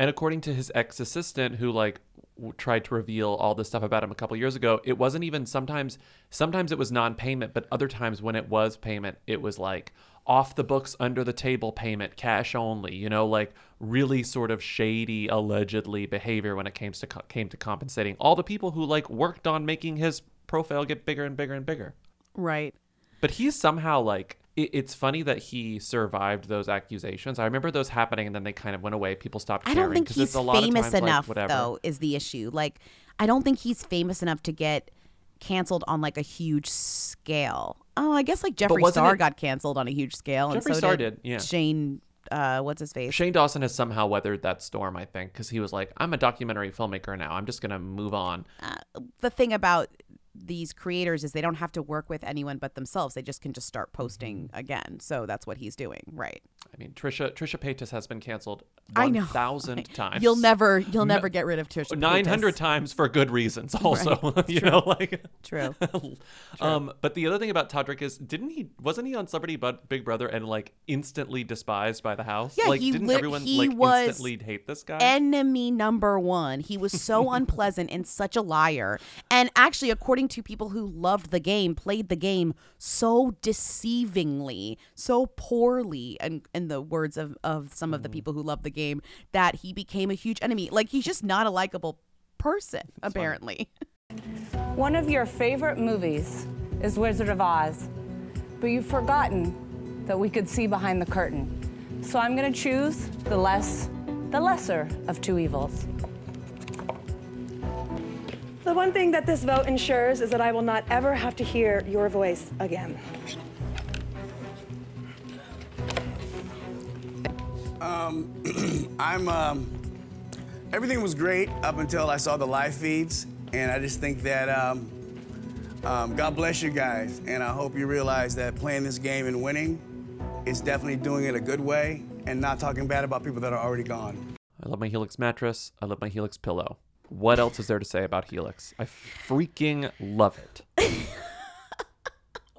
And according to his ex assistant, who like w- tried to reveal all this stuff about him a couple years ago, it wasn't even sometimes. Sometimes it was non-payment, but other times when it was payment, it was like off the books, under the table payment, cash only. You know, like really sort of shady, allegedly behavior when it came to co- came to compensating all the people who like worked on making his profile get bigger and bigger and bigger. Right. But he's somehow like it, it's funny that he survived those accusations. I remember those happening and then they kind of went away. People stopped I don't think he's it's a lot famous times, enough whatever. though is the issue. Like I don't think he's famous enough to get canceled on like a huge scale. Oh, I guess like Jeffree wasn't Star it- got canceled on a huge scale and so Star did, did, yeah. Shane uh what's his face? Shane Dawson has somehow weathered that storm, I think, because he was like, I'm a documentary filmmaker now. I'm just going to move on. the thing about these creators is they don't have to work with anyone but themselves. They just can just start posting Mm-hmm. again. So that's what he's doing, right? I mean, Trisha Trisha Paytas has been canceled know. 1,000 [LAUGHS] times. You'll never you'll never get rid of Trisha. 900 times for good reasons also [LAUGHS] Right. you True. know like [LAUGHS] True. um but the other thing about Todrick is didn't he wasn't he on Celebrity but Big Brother and like instantly despised by the house Yeah, like he didn't lit- everyone he like was instantly hate this guy Enemy number one. He was so unpleasant and such a liar. And actually, according to people who loved the game, played the game so deceivingly, so poorly, and in the words of, of some of the mm. people who love the game, that he became a huge enemy. Like he's just not a likable person, apparently. One of your favorite movies is Wizard of Oz, but you've forgotten that we could see behind the curtain. So I'm going to choose the less, the lesser of two evils. The one thing that this vote ensures is that I will not ever have to hear your voice again. Um, [CLEARS THROAT] I'm. Um, everything was great up until I saw the live feeds, and I just think that um, um, God bless you guys, and I hope you realize that playing this game and winning is definitely doing it a good way, and not talking bad about people that are already gone. I love my Helix mattress I love my Helix pillow what else is there to say about Helix I freaking love it What [LAUGHS]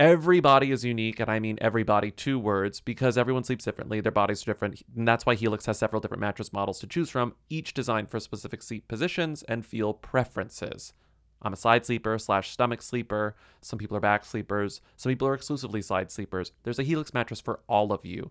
Everybody is unique, and I mean everybody, two words, because everyone sleeps differently. Their bodies are different. And that's why Helix has several different mattress models to choose from, each designed for specific sleep positions and feel preferences. I'm a side sleeper slash stomach sleeper. Some people are back sleepers. Some people are exclusively side sleepers. There's a Helix mattress for all of you.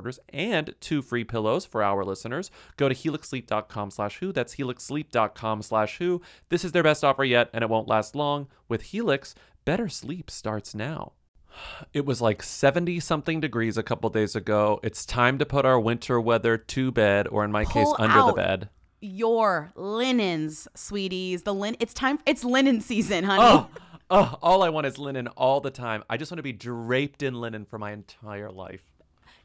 and two free pillows for our listeners. Go to helixsleep.com slash who. That's helixsleep.com slash who. This is their best offer yet, and it won't last long. With Helix, better sleep starts now. [SIGHS] It was like 70 something degrees a couple days ago. It's time to put our winter weather to bed, or in my case, Pull under the bed. Your linens, sweeties. The lin. It's time. It's linen season, honey. Oh, oh, all I want is linen all the time. I just want to be draped in linen for my entire life.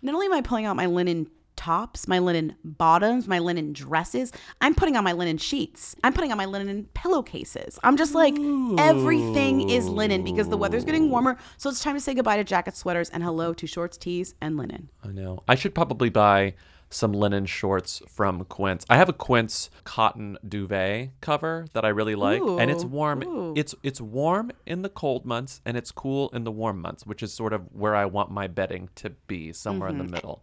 Not only am I pulling out my linen tops, my linen bottoms, my linen dresses, I'm putting on my linen sheets. I'm putting on my linen pillowcases. I'm just like, everything is linen because the weather's getting warmer. So it's time to say goodbye to jackets, sweaters, and hello to shorts, tees, and linen. I know. I should probably buy some linen shorts from Quince. I have a Quince cotton duvet cover that I really like, and it's warm. ooh. It's it's warm in the cold months, and it's cool in the warm months, which is sort of where I want my bedding to be, somewhere in Mhm. the middle.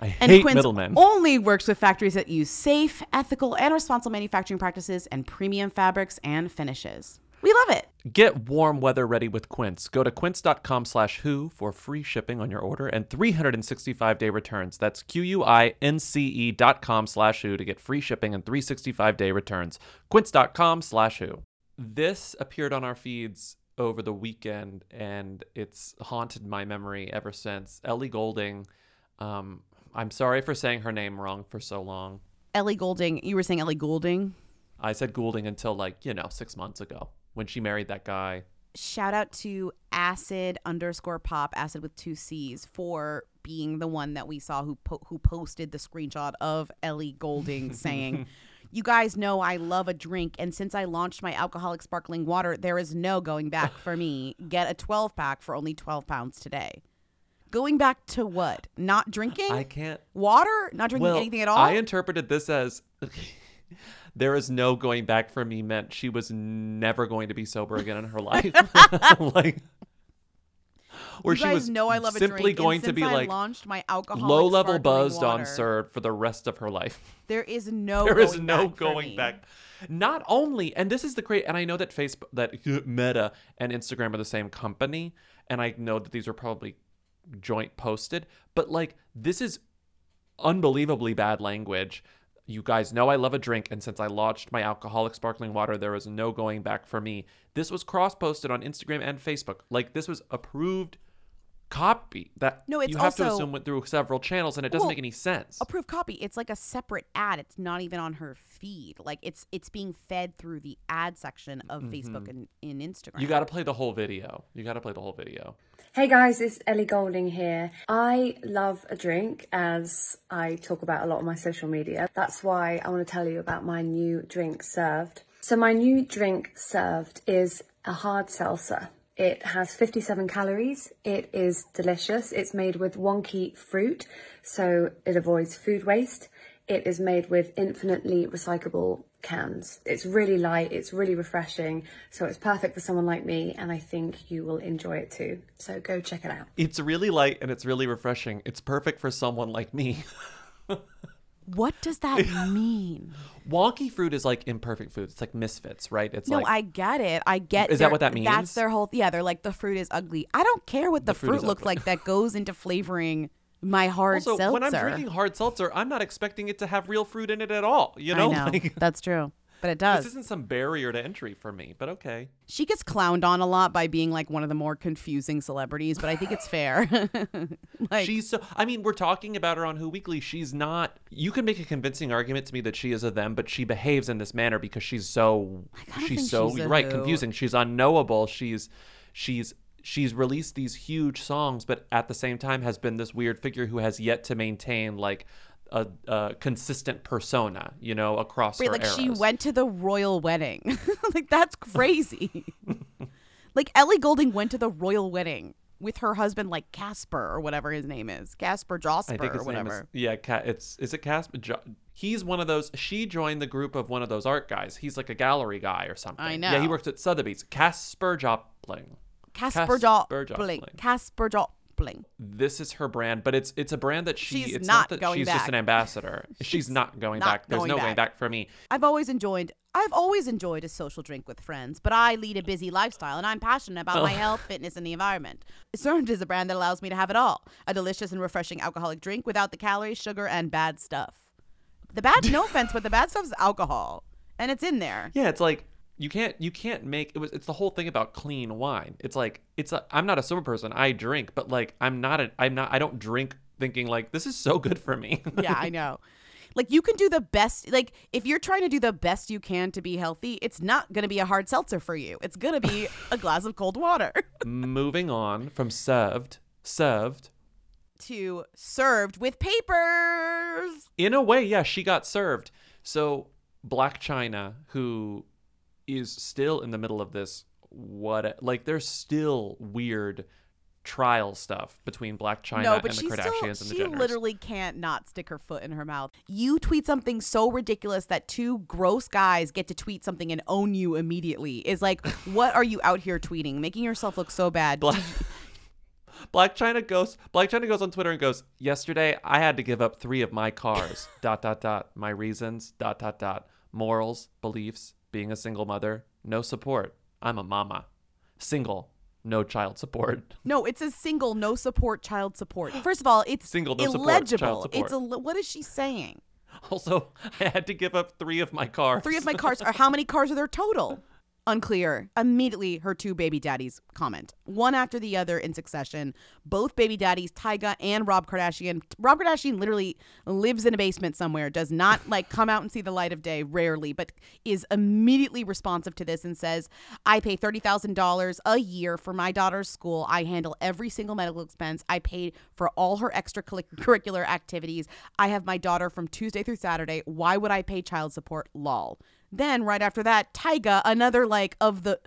I And hate Quince middlemen. only works with factories that use safe, ethical, and responsible manufacturing practices and premium fabrics and finishes. We love it. Get warm weather ready with Quince. Go to quince.com slash who for free shipping on your order and 365 day returns. That's Q-U-I-N-C-E dot com slash who to get free shipping and 365 day returns. Quince.com slash who. This appeared on our feeds over the weekend and it's haunted my memory ever since. Ellie Golding, um, I'm sorry for saying her name wrong for so long. Ellie Goulding. You were saying Ellie Goulding. I said Goulding until like, you know, six months ago when she married that guy. Shout out to acid underscore pop acid with two C's for being the one that we saw who po- who posted the screenshot of Ellie Goulding [LAUGHS] saying. You guys know I love a drink, and since I launched my alcoholic sparkling water, there is no going back for me. Get a 12 pack for only 12 pounds today. Going back to what? Not drinking? I can't. Water? Not drinking well, anything at all? I interpreted this as [LAUGHS] there is no going back for me meant she was never going to be sober again in her life. [LAUGHS] [LAUGHS] like or you she guys was know I love simply going to be I like launched my alcohol low level buzzed on water, CERD for the rest of her life. There is no. There is no back going back. Not only, and this is the great, and I know that Facebook, that Meta and Instagram are the same company, and I know that these are probably joint posted, but like this is unbelievably bad language. You guys know I love a drink, and since I launched my alcoholic sparkling water, there is no going back for me. This was cross posted on Instagram and Facebook. Like this was approved copy that No, it's you have to also- assume went through several channels, and it doesn't Well, make any sense. Approved copy. It's like a separate ad. It's not even on her feed. Like it's it's being fed through the ad section of Facebook Mhm. and in Instagram. You got to play the whole video. You got to play the whole video. Hey guys, it's Ellie Golding here. I love a drink as I talk about a lot on my social media. That's why I want to tell you about my new drink served. So my new drink served is a hard seltzer. It has 57 calories. It is delicious. It's made with wonky fruit, so it avoids food waste. It is made with infinitely recyclable cans. It's really light, it's really refreshing, so it's perfect for someone like me, and I think you will enjoy it too. So go check it out. It's really light and it's really refreshing. It's perfect for someone like me. [LAUGHS] What does that mean? Wonky fruit is like imperfect food. It's like misfits, right? It's like no, like I get it. I get. Is that what that means? That's means? their whole. Yeah, they're like the fruit is ugly. I don't care what the, fruit fruit, looks ugly. like that goes into flavoring my hard also seltzer. when I'm drinking hard seltzer, I'm not expecting it to have real fruit in it at all. You I know, [LAUGHS] know. Like, that's true, but it does. This isn't some barrier to entry for me, but okay. She gets clowned on a lot by being like one of the more confusing celebrities, but I think it's fair. [LAUGHS] like, she's so. I mean, we're talking about her on Who Weekly. She's not. You can make a convincing argument to me that she is a them, but she behaves in this manner because she's so. She's so she's right, who. confusing. She's unknowable. She's, she's. She's released these huge songs, but at the same time has been this weird figure who has yet to maintain like a, a consistent persona, you know, across her like she went to the royal wedding. [LAUGHS] like that's crazy. [LAUGHS] like Ellie Golding went to the royal wedding with her husband, like Casper or whatever his name is, Casper Josper I think or his name whatever. is yeah. Ca- it's is it Casper? Jo- he's one of those. She joined the group of one of those art guys. He's like a gallery guy or something. I know. Yeah, he works at Sotheby's. Caspar Jopling. Caspar Jopling. Caspar Jopling. This is her brand, but it's it's a brand that she. She's it's not that going she's just an ambassador. [LAUGHS] she's not going not back. There's going no back. back for me. I've always enjoyed I've always enjoyed a social drink with friends, but I lead a busy lifestyle and I'm passionate about my oh. health, fitness, and the environment. Served is a brand that allows me to have it all. A delicious and refreshing alcoholic drink without the calories, sugar, and bad stuff. The bad no [LAUGHS] offense, but the bad stuff is alcohol. And it's in there. Yeah, it's like you can't you can't make it was it's the whole thing about clean wine. It's like it's I'm not a sober person. I drink, but like I'm not a, I'm not I don't drink thinking like this is so good for me. [LAUGHS] yeah, I know. Like you can do the best like if you're trying to do the best you can to be healthy, it's not going to be a hard seltzer for you. It's going to be [LAUGHS] a glass of cold water. [LAUGHS] Moving on from served, served. to served with papers. In a way, yeah, she got served. So Blac Chyna, who is still in the middle of this, what like there's still weird trial stuff between Blac Chyna no, but and the Kardashians still and the she Jenners. literally can't not stick her foot in her mouth. You tweet something so ridiculous that two gross guys get to tweet something and own you immediately. Is like, [LAUGHS] what are you out here tweeting? Making yourself look so bad. Black, [LAUGHS] Blac Chyna goes Blac Chyna goes on Twitter and goes, Yesterday I had to give up three of my cars. [LAUGHS] dot dot dot. My reasons, dot dot dot. Morals, beliefs, being a single mother, no support. I'm a mama. Single, no child support. [LAUGHS] No, it's a single, no support, child support. First of all, it's Single, no support, illegible. child support. It's a what is she saying? Also, [LAUGHS] I had to give up three of my cars. Three of my [LAUGHS] cars are how many cars are there total? Unclear. Immediately, her two baby daddies comment, one after the other in succession. Both baby daddies, Tyga and Rob Kardashian. Rob Kardashian literally lives in a basement somewhere, does not like come out and see the light of day, rarely, but is immediately responsive to this and says, I pay $30,000 a year for my daughter's school. I handle every single medical expense. I pay for all her extracurricular activities. I have my daughter from Tuesday through Saturday. Why would I pay child support? Lol. Then right after that, Tyga, another like of the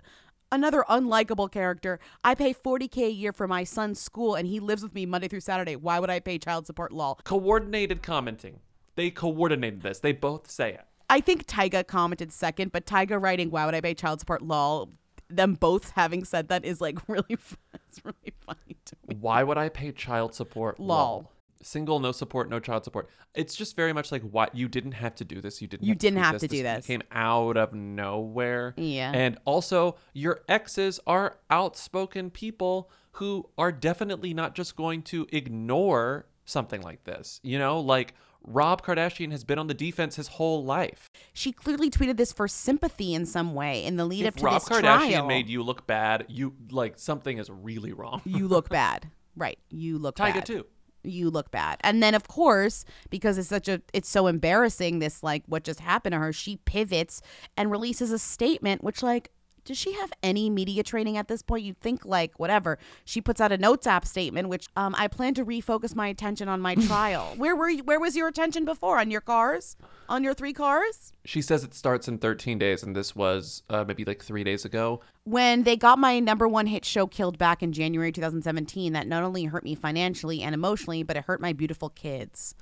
another unlikable character. I pay 40k a year for my son's school and he lives with me Monday through Saturday. Why would I pay child support? Lol. Coordinated commenting. They coordinated this. They both say it. I think Tyga commented second, but Tyga writing "Why would I pay child support?" Lol. Them both having said that is like [LAUGHS] really, it's really funny to me. Why would I pay child support? Lol. Single, no support, no child support. It's just very much like what you didn't have to do this. You didn't. You have didn't do have this. to do This this. Came out of nowhere. Yeah. And also, your exes are outspoken people who are definitely not just going to ignore something like this. You know, like Rob Kardashian has been on the defense his whole life. She clearly tweeted this for sympathy in some way in the lead up if to Rob this Kardashian trial. made you look bad, you like something is really wrong. you look bad. Right. You look Tyga bad. too. You look bad. And then of course, because it's such a it's so embarrassing this like what just happened to her, she pivots and releases a statement which like does she have any media training at this point? You'd think like whatever. She puts out a notes app statement, which um, I plan to refocus my attention on my [LAUGHS] trial. where were you, where was your attention before? On your cars? On your three cars? She says it starts in 13 days, and this was uh, maybe like three days ago. When they got my number one hit show killed back in January 2017, that not only hurt me financially and emotionally, but it hurt my beautiful kids.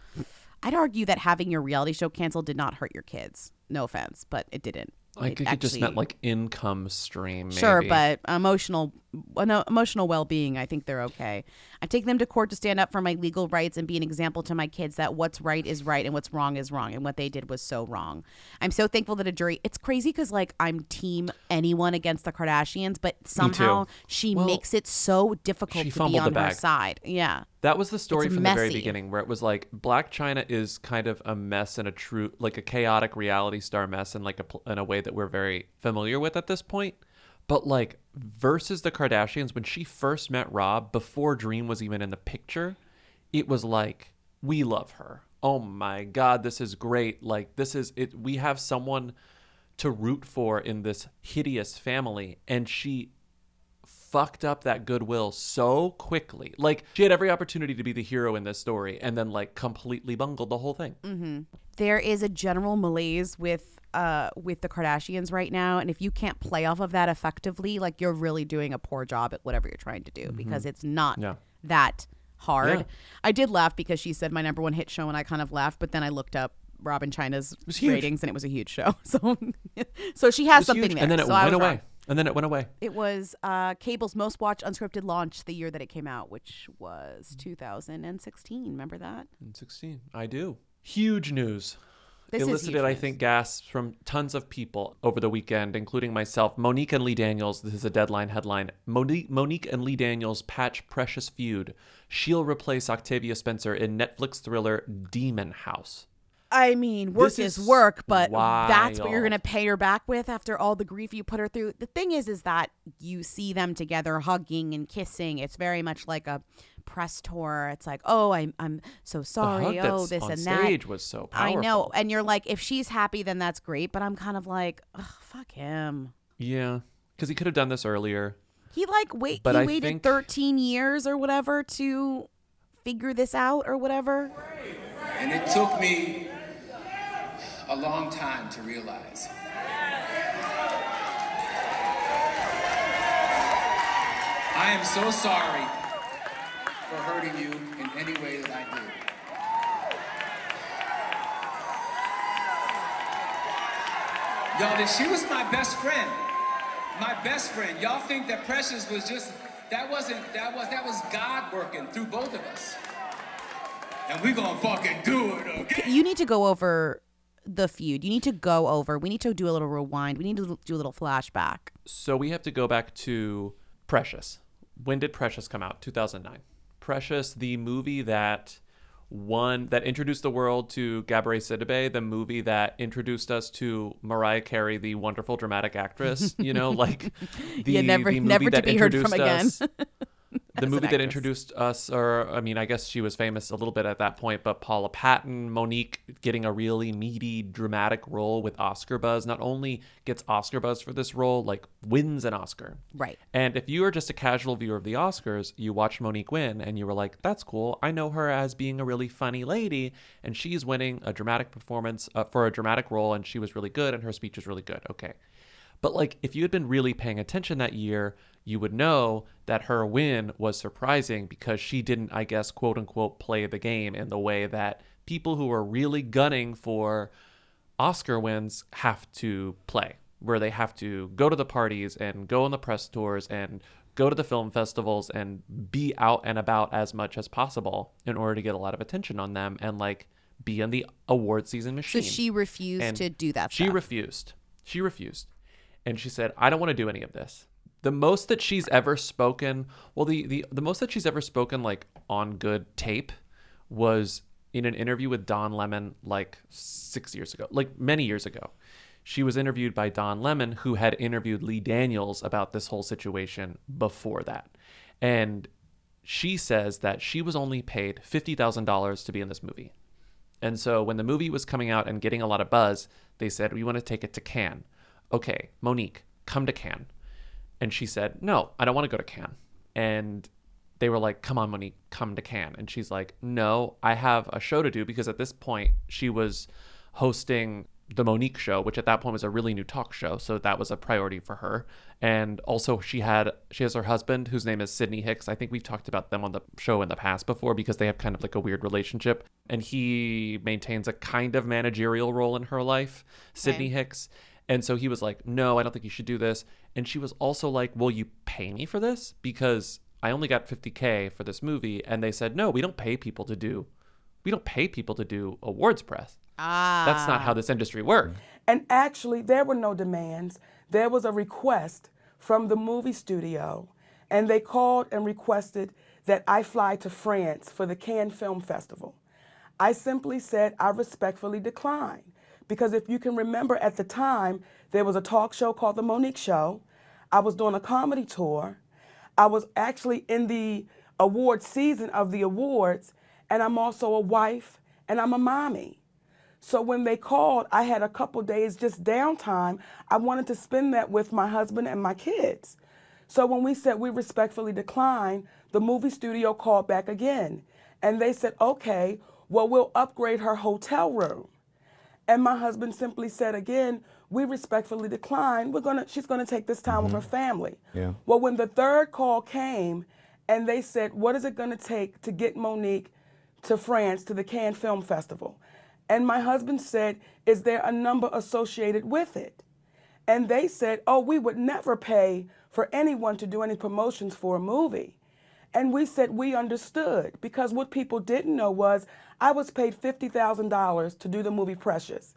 I'd argue that having your reality show canceled did not hurt your kids. No offense, but it didn't. I think it just meant like income stream. Maybe. Sure, but emotional, uh, no, emotional well-being. I think they're okay. I take them to court to stand up for my legal rights and be an example to my kids that what's right is right and what's wrong is wrong, and what they did was so wrong. I'm so thankful that a jury. It's crazy because like I'm team anyone against the Kardashians, but somehow she Well, makes it so difficult to be on the her side. Yeah. That was the story It's from the very beginning, where it was like Blac Chyna is kind of a mess and a true, like a chaotic reality star mess, in like a in a way that we're very familiar with at this point. But like versus the Kardashians, when she first met Rob, before Dream was even in the picture, it was like we love her. Oh my God, this is great! Like this is it. We have someone to root for in this hideous family, and she fucked up that goodwill so quickly. Like she had every opportunity to be the hero in this story and then like completely bungled the whole thing. hmm There is a general malaise with uh with the Kardashians right now, and if you can't play off of that effectively, like you're really doing a poor job at whatever you're trying to do because it's not Yeah. that hard. Yeah. I did laugh because she said my number one hit show, and I kind of laughed, but then I looked up Rob & Chyna's ratings, and it was a huge show. [LAUGHS] So, so she has something huge, there. And then it so went away. wrong. And then it went away. It was uh, cable's most watched unscripted launch the year that it came out, which was 2016. Remember that? In 16. I do. Huge news. This is elicited, I think, gasps from tons of people over the weekend, including myself. Mo'Nique and Lee Daniels, this is a deadline headline. Mo'Nique, Mo'Nique and Lee Daniels patch precious feud. She'll replace Octavia Spencer in Netflix thriller Demon House. I mean, work This is, is work, but that's what you're gonna pay her back with after all the grief you put her through. The thing is, is that you see them together hugging and kissing. It's very much like a press tour. It's like, oh, I'm I'm so sorry. hug Oh, that's this on and that. stage was so powerful. I know, and you're like, if she's happy, then that's great. But I'm kind of like, Ugh, fuck him. Yeah, because he could have done this earlier. He like wait. But he I waited think- 13 years or whatever to figure this out or whatever. And it took me a long time to realize. I am so sorry for hurting you in any way that I did. Y'all, that she was my best friend. My best friend. Y'all think that Precious was just that wasn't that was that was God working through both of us. And we gonna fucking do it again. You need to go over the feud. You need to go over. We need to do a little rewind. We need to do a little flashback. So we have to go back to Precious. When did Precious come out? 2009. Precious, the movie that won, that introduced the world to Gabourey Sidibe, the movie that introduced us to Mariah Carey, the wonderful dramatic actress. You know, [LAUGHS] like the, Yeah, never- the movie never to that be heard from introduced again. us- [LAUGHS] the movie that introduced us, or I mean, I guess she was famous a little bit at that point, but Paula Patton, Mo'Nique getting a really meaty, dramatic role with Oscar buzz. Not only gets Oscar buzz for this role, like wins an Oscar. Right. And if you are just a casual viewer of the Oscars, you watch Mo'Nique win and you were like, that's cool. I know her as being a really funny lady, and she's winning a dramatic performance uh, for a dramatic role, and she was really good, and her speech was really good. Okay. But like, if you had been really paying attention that year, you would know that her win was surprising because she didn't, I guess, quote unquote, play the game in the way that people who are really gunning for Oscar wins have to play, where they have to go to the parties and go on the press tours and go to the film festivals and be out and about as much as possible in order to get a lot of attention on them and like be in the award season machine. So she refused And to do that. She stuff. refused. She refused. And she said, I don't want to do any of this. The most that she's ever spoken, well, the, the, the most that she's ever spoken, like on good tape, was in an interview with Don Lemon, like six years ago, like many years ago. She was interviewed by Don Lemon, who had interviewed Lee Daniels about this whole situation before that. And she says that she was only paid $50,000 to be in this movie. And so when the movie was coming out and getting a lot of buzz, they said, We want to take it to Cannes. Okay, Mo'Nique, come to Cannes. And she said, no, I don't want to go to Cannes. And they were like, come on, Mo'Nique, come to Cannes. And she's like, no, I have a show to do because at this point she was hosting the Mo'Nique show, which at that point was a really new talk show, so that was a priority for her. And also she had she has her husband whose name is Sidney Hicks. I think we've talked about them on the show in the past before because they have kind of like a weird relationship and he maintains a kind of managerial role in her life, Sidney Hicks. And so he was like, "No, I don't think you should do this." And she was also like, "Will you pay me for this because I only got 50k for this movie." And they said, "No, we don't pay people to do we don't pay people to do awards press." Ah. That's not how this industry works. And actually, there were no demands. There was a request from the movie studio, and they called and requested that I fly to France for the Cannes Film Festival. I simply said I respectfully declined because if you can remember at the time, there was a talk show called The Mo'Nique Show. I was doing a comedy tour. I was actually in the award season of the awards, and I'm also a wife and I'm a mommy. So when they called, I had a couple days just downtime. I wanted to spend that with my husband and my kids. So when we said we respectfully declined, the movie studio called back again. And they said, okay, well, we'll upgrade her hotel room. And my husband simply said again, we respectfully decline. We're gonna she's gonna take this time with her mm-hmm. family. Yeah. Well, when the third call came and they said, What is it going to take to get Mo'Nique to France to the Cannes Film Festival? And my husband said, Is there a number associated with it? And they said, Oh, we would never pay for anyone to do any promotions for a movie. And we said we understood because what people didn't know was I was paid $50,000 to do the movie Precious.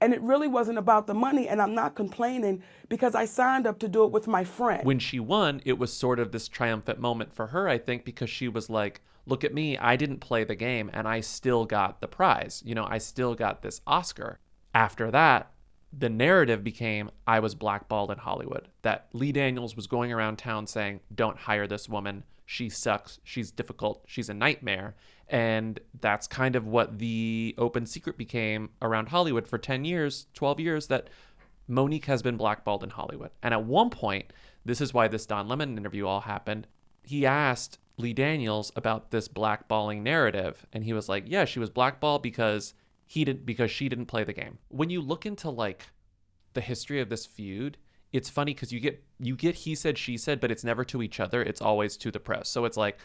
And it really wasn't about the money, and I'm not complaining because I signed up to do it with my friend. When she won, it was sort of this triumphant moment for her, I think, because she was like, look at me, I didn't play the game and I still got the prize. You know, I still got this Oscar. After that, the narrative became I was blackballed in Hollywood. That Lee Daniels was going around town saying, don't hire this woman. She sucks. She's difficult. She's a nightmare. And that's kind of what the open secret became around Hollywood for 10 years, 12 years, that Mo'Nique has been blackballed in Hollywood. And at one point, this is why this Don Lemon interview all happened. He asked Lee Daniels about this blackballing narrative, and he was like, "Yeah, she was blackballed because he didn't because she didn't play the game." When you look into like the history of this feud, it's funny because you get you get he said she said, but it's never to each other. It's always to the press. So it's like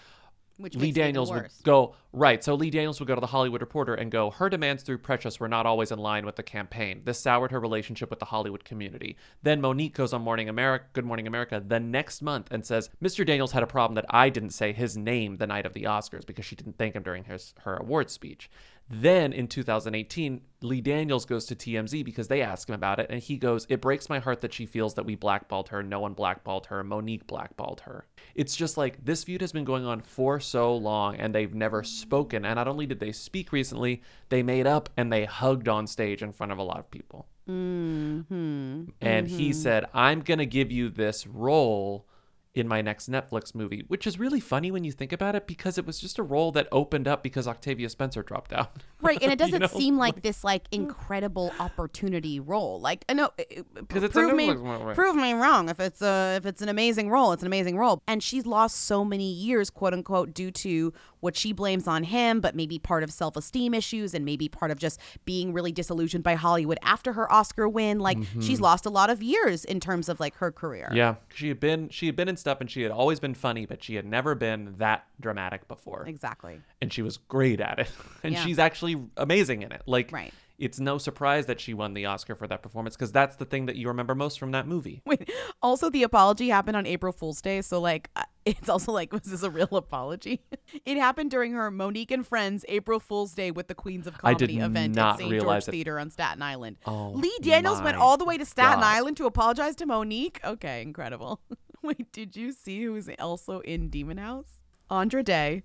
Which Lee makes it even Daniels would go right. So Lee Daniels would go to the Hollywood Reporter and go, "Her demands through Precious were not always in line with the campaign. This soured her relationship with the Hollywood community." Then Mo'Nique goes on Morning America, Good Morning America, the next month and says, "Mr. Daniels had a problem that I didn't say his name the night of the Oscars because she didn't thank him during his her award speech." Then in 2018, Lee Daniels goes to TMZ because they ask him about it, and he goes, It breaks my heart that she feels that we blackballed her. No one blackballed her. Mo'Nique blackballed her. It's just like this feud has been going on for so long, and they've never spoken. And not only did they speak recently, they made up and they hugged on stage in front of a lot of people. Mm-hmm. And he said, I'm going to give you this role in my next Netflix movie, which is really funny when you think about it because it was just a role that opened up because Octavia Spencer dropped out. Right, and [LAUGHS] it doesn't know? seem like this like incredible opportunity role. Like I know, Because prove me, one, right. prove me wrong. If it's a if it's an amazing role, it's an amazing role. And she's lost so many years, quote unquote, due to what she blames on him, but maybe part of self esteem issues and maybe part of just being really disillusioned by Hollywood after her Oscar win. Like she's Mhm. lost a lot of years in terms of like her career. Yeah, she had been she had been in stuff and she had always been funny, but she had never been that dramatic before. Exactly. And she was great at it. [LAUGHS] And Yeah. she's actually amazing in it. Like Right. it's no surprise that she won the Oscar for that performance because that's the thing that you remember most from that movie. Wait, also the apology happened on April Fool's Day, so like [LAUGHS] it's also like was this a real apology? [LAUGHS] it happened during her Mo'Nique and Friends April Fool's Day with the Queens of Comedy event at St. George it. Theater on Staten Island. Oh, Lee Daniels went all the way to Staten God. Island to apologize to Mo'Nique. Okay, incredible. [LAUGHS] Wait, did you see who's also in Demon House? Andra Day,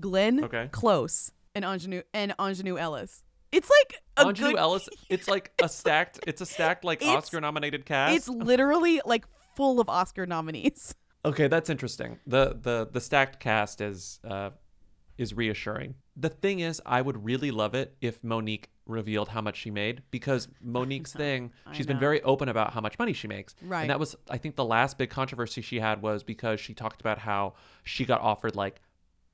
Glenn Okay. Close, and Aunjanue and Aunjanue Ellis. It's like a good Ellis, [LAUGHS] it's like a stacked it's a stacked like Oscar nominated cast. It's literally like full of Oscar nominees. [LAUGHS] Okay, that's interesting. The the the stacked cast is uh is reassuring. The thing is, I would really love it if Mo'Nique revealed how much she made because [LAUGHS] Mo'Nique's thing, she's been very open about how much money she makes. Right. And that was, I think, the last big controversy she had was because she talked about how she got offered like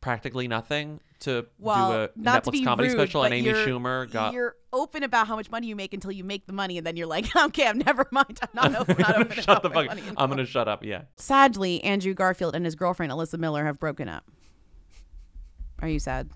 practically nothing to Well, do a not to Netflix be comedy rude, special, and Amy Schumer got. You're open about how much money you make until you make the money, and then you're like, [LAUGHS] okay, I'm never mind. I'm not [LAUGHS] open. Not open shut about the fuck. money I'm gonna shut up. Yeah. Sadly, Andrew Garfield and his girlfriend Alyssa Miller have broken up. Are you sad?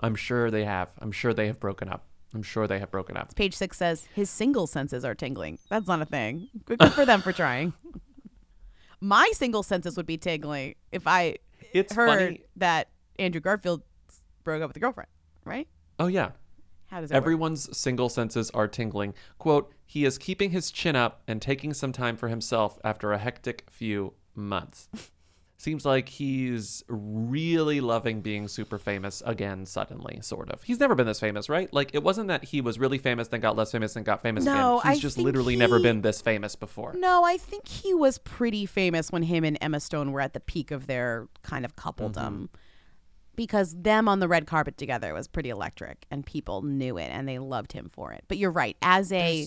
I'm sure they have. I'm sure they have broken up. I'm sure they have broken up. Page six says his single senses are tingling. That's not a thing. Good, good for them for trying. [LAUGHS] My single senses would be tingling if I It's heard funny- that Andrew Garfield broke up with a girlfriend, right? Oh yeah. How does that work? Everyone's single senses are tingling. Quote, he is keeping his chin up and taking some time for himself after a hectic few months. [LAUGHS] Seems like he's really loving being super famous again suddenly, sort of. He's never been this famous, right? Like it wasn't that he was really famous, then got less famous, then got famous No, again. He's I just literally never been this famous before. No, I think he was pretty famous when him and Emma Stone were at the peak of their kind of coupledom. Mm-hmm. Because them on the red carpet together was pretty electric and people knew it and they loved him for it. But you're right, as a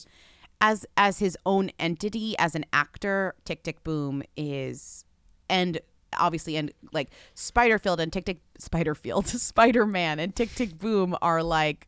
as as his own entity, as an actor, Tick Tick Boom is and obviously and like Spiderfield and Tick Tick Spiderfield, [LAUGHS] Spider-Man and Tick Tick Boom are like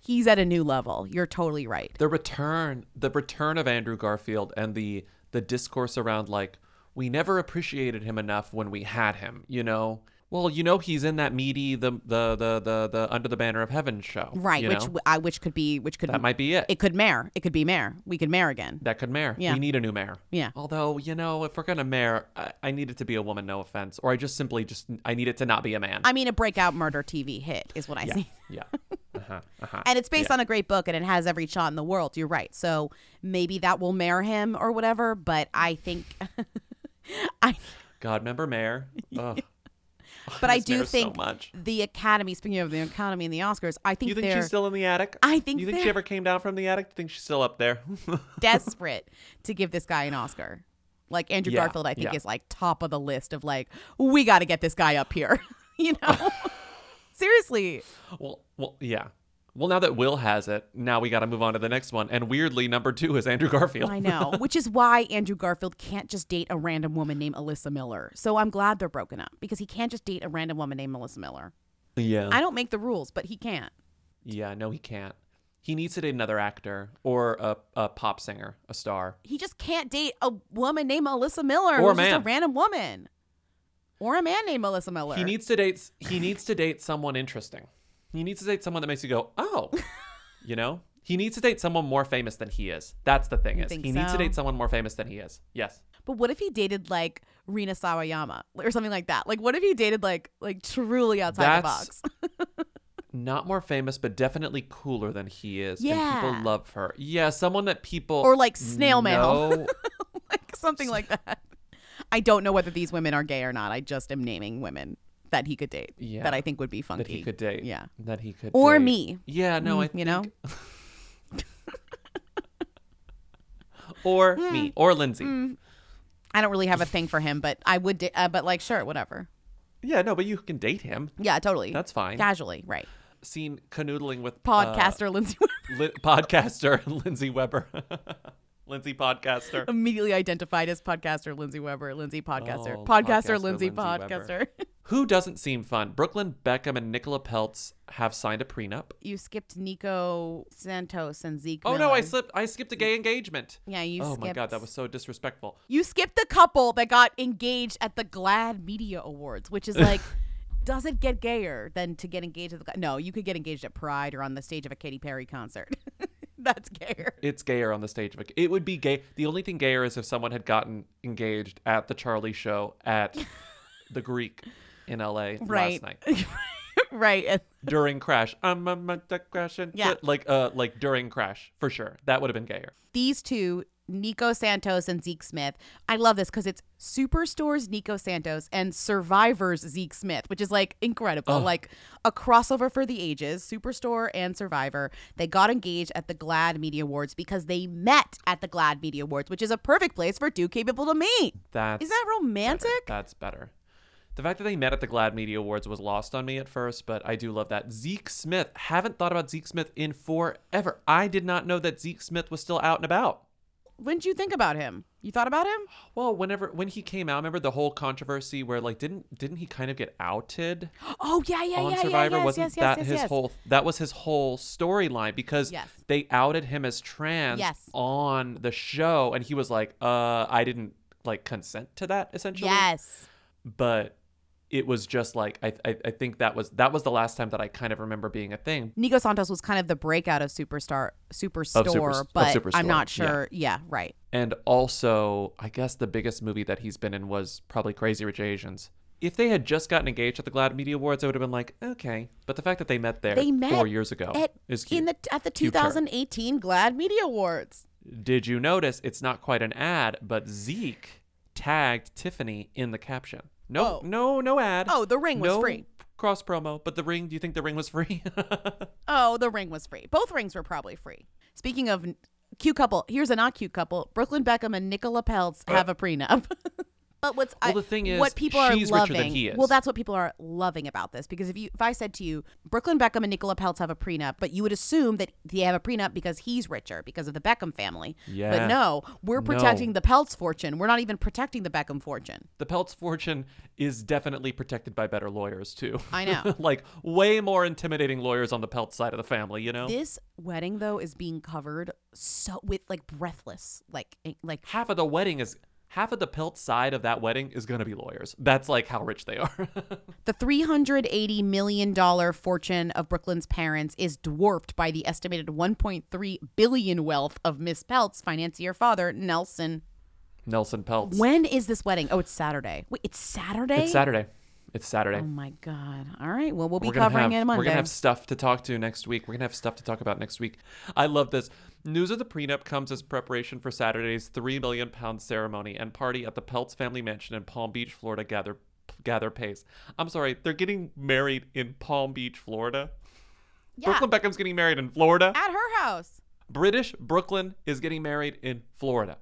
he's at a new level. You're totally right. the return the return of Andrew Garfield and the the discourse around like we never appreciated him enough when we had him, you know. Well, you know he's in that meaty the the the the, the under the banner of heaven show, Right, you which know? w- I which could be which could That might be it. It could mayor. It could be mayor. We could mayor again. that could mayor. Yeah. We need a new mayor. Yeah. Although you know, if we're gonna mayor, I, I need it to be a woman. No offense, or I just simply just I need it to not be a man. I mean, a breakout murder TV hit is what I yeah, see. yeah, [LAUGHS] uh-huh, uh-huh. And it's based Yeah. on a great book and it has every shot in the world. You're right. So maybe that will mayor him or whatever. But I think, [LAUGHS] I. God, remember mayor? [LAUGHS] [LAUGHS] But I do Mayor so think much. the Academy, speaking of the Academy and the Oscars, I think You think she's still in the attic? I think You think she ever came down from the attic? Do you think she's still up there? [LAUGHS] desperate to give this guy an Oscar. Like Andrew Yeah, Garfield, I think yeah. is like top of the list of like, we got to get this guy up here. [LAUGHS] you know? Seriously. Well, well, yeah. Well, now that Will has it, now we got to move on to the next one. And weirdly, number two is Andrew Garfield. I know, [LAUGHS] which is why Andrew Garfield can't just date a random woman named Alyssa Miller. So I'm glad they're broken up because he can't just date a random woman named Melissa Miller. yeah. I don't make the rules, but he can't. Yeah, no, he can't. He needs to date another actor or a, a pop singer, a star. He just can't date a woman named Alyssa Miller Or a just a random woman. Or a man named Melissa Miller. He needs to date. He needs to date someone interesting. He needs to date someone that makes you go, oh, you know. He needs to date someone more famous than he is. That's the thing You is, he needs to date someone more famous than he is. Yes. But what if he dated like Rina Sawayama or something like that? Like what if he dated like like truly outside the box? [LAUGHS] Not more famous, but definitely cooler than he is. And Yeah. people love her. Yeah, someone that people Or like snail mail. [LAUGHS] like something like that. I don't know whether these women are gay or not. I just am naming women that he could date Yeah. that I think would be funky. that he could date. Yeah. That he could Or date. me. Yeah, no, I Mm, you know? [LAUGHS] or me or Lindsay. Mm. I don't really have a thing for him, but I would da- uh, but like sure, whatever. Yeah, no, but you can date him. Yeah, totally. That's fine. Casually, right. Seen canoodling with Podcaster uh, Lindsay li- podcaster Lindsay Weber. [LAUGHS] [LAUGHS] Lindsay podcaster. Immediately identified as podcaster Lindsay Weber, Lindsay podcaster. Oh, podcaster, podcaster Lindsay, Lindsay podcaster. [LAUGHS] Who doesn't seem fun? Brooklyn Beckham and Nicola Peltz have signed a prenup. you skipped Nico Santos and Zeke. Oh no, I slipped. I skipped a gay engagement. Yeah, you Oh my god, that was so disrespectful. You skipped the couple that got engaged at the GLAAD Media Awards, which is like, [LAUGHS] does it get gayer than to get engaged at the? No, you could get engaged at Pride or on the stage of a Katy Perry concert. [LAUGHS] That's gayer. It's gayer on the stage. It would be gay. The only thing gayer is if someone had gotten engaged at the Charli Show at [LAUGHS] the Greek in L.A. Right. last night [LAUGHS] right. during Crash. I'm a a. Yeah. Like uh like during Crash for sure. That would have been gayer. These two, Nico Santos and Zeke Smith. I love this because it's Superstore's Nico Santos and Survivor's Zeke Smith, which is like incredible. Oh. Like a crossover for the ages, Superstore and Survivor. They got engaged at the GLAAD Media Awards because they met at the GLAAD Media Awards, which is a perfect place for two people to meet. That's Is that romantic? That's better. The fact that they met at the GLAAD Media Awards was lost on me at first, but I do love that. Zeke Smith, haven't thought about Zeke Smith in forever. I did not know that Zeke Smith was still out and about. When did you think about him? You thought about him? Well, whenever when he came out, remember the whole controversy where like didn't didn't he kind of get outed [GASPS] Oh yeah, yeah, on yeah, Survivor? yeah. Yes, Wasn't yes, yes, that yes, his yes. whole that was his whole storyline because Yes. they outed him as trans Yes. on the show and he was like, uh, I didn't like consent to that essentially. Yes. But it was just like I, I I think that was that was the last time that I kind of remember being a thing. Nico Santos was kind of the breakout of Superstar Superstore, Super- of but Superstore, I'm not sure. Yeah. right. And also, I guess the biggest movie that he's been in was probably Crazy Rich Asians. If they had just gotten engaged at the GLAAD Media Awards, I would have been like, okay. But the fact that they met there They met four years ago at, is cute. in the at the Cute turn. 2018 GLAAD Media Awards. Did you notice it's not quite an ad, but Zeke tagged Tiffany in the caption. No, oh. no, no ad. Oh, the ring was no free. Cross promo, but the ring. Do you think the ring was free? [LAUGHS] Oh, the ring was free. Both rings were probably free. Speaking of cute couple, here's a not cute couple. Brooklyn Beckham and Nicola Peltz uh, have a prenup. [LAUGHS] but what's Well, I- the thing is, what people are loving. than he is. Well, that's what people are loving about this because if you if I said to you, Brooklyn Beckham and Nicola Peltz have a prenup, but you would assume that they have a prenup because he's richer because of the Beckham family. Yeah. But no, we're No. protecting the Peltz fortune. We're not even protecting the Beckham fortune. the Peltz fortune is definitely protected by better lawyers too. I know. [LAUGHS] like way more intimidating lawyers on the Peltz side of the family. You know. This wedding though is being covered so with like breathless, like eh, like half of the wedding is half of the Peltz side of that wedding is going to be lawyers. That's like how rich they are. [LAUGHS] The $380 million fortune of Brooklyn's parents is dwarfed by the estimated 1.3 billion wealth of Miss Pelt's financier father, Nelson. Nelson Peltz. When is this wedding? Oh, it's Saturday. Wait, it's Saturday? It's Saturday. It's Saturday. Oh my God. All right. Well, we'll be covering have, it Monday. We're gonna have stuff to talk to next week. We're gonna have stuff to talk about next week. I love this. News of the prenup comes as preparation for Saturday's three million pound ceremony and party at the Peltz family mansion in Palm Beach, Florida. Gather gather pace. I'm sorry, they're getting married in Palm Beach, Florida. Yeah. Brooklyn Beckham's getting married in Florida. At her house. British Brooklyn is getting married in Florida.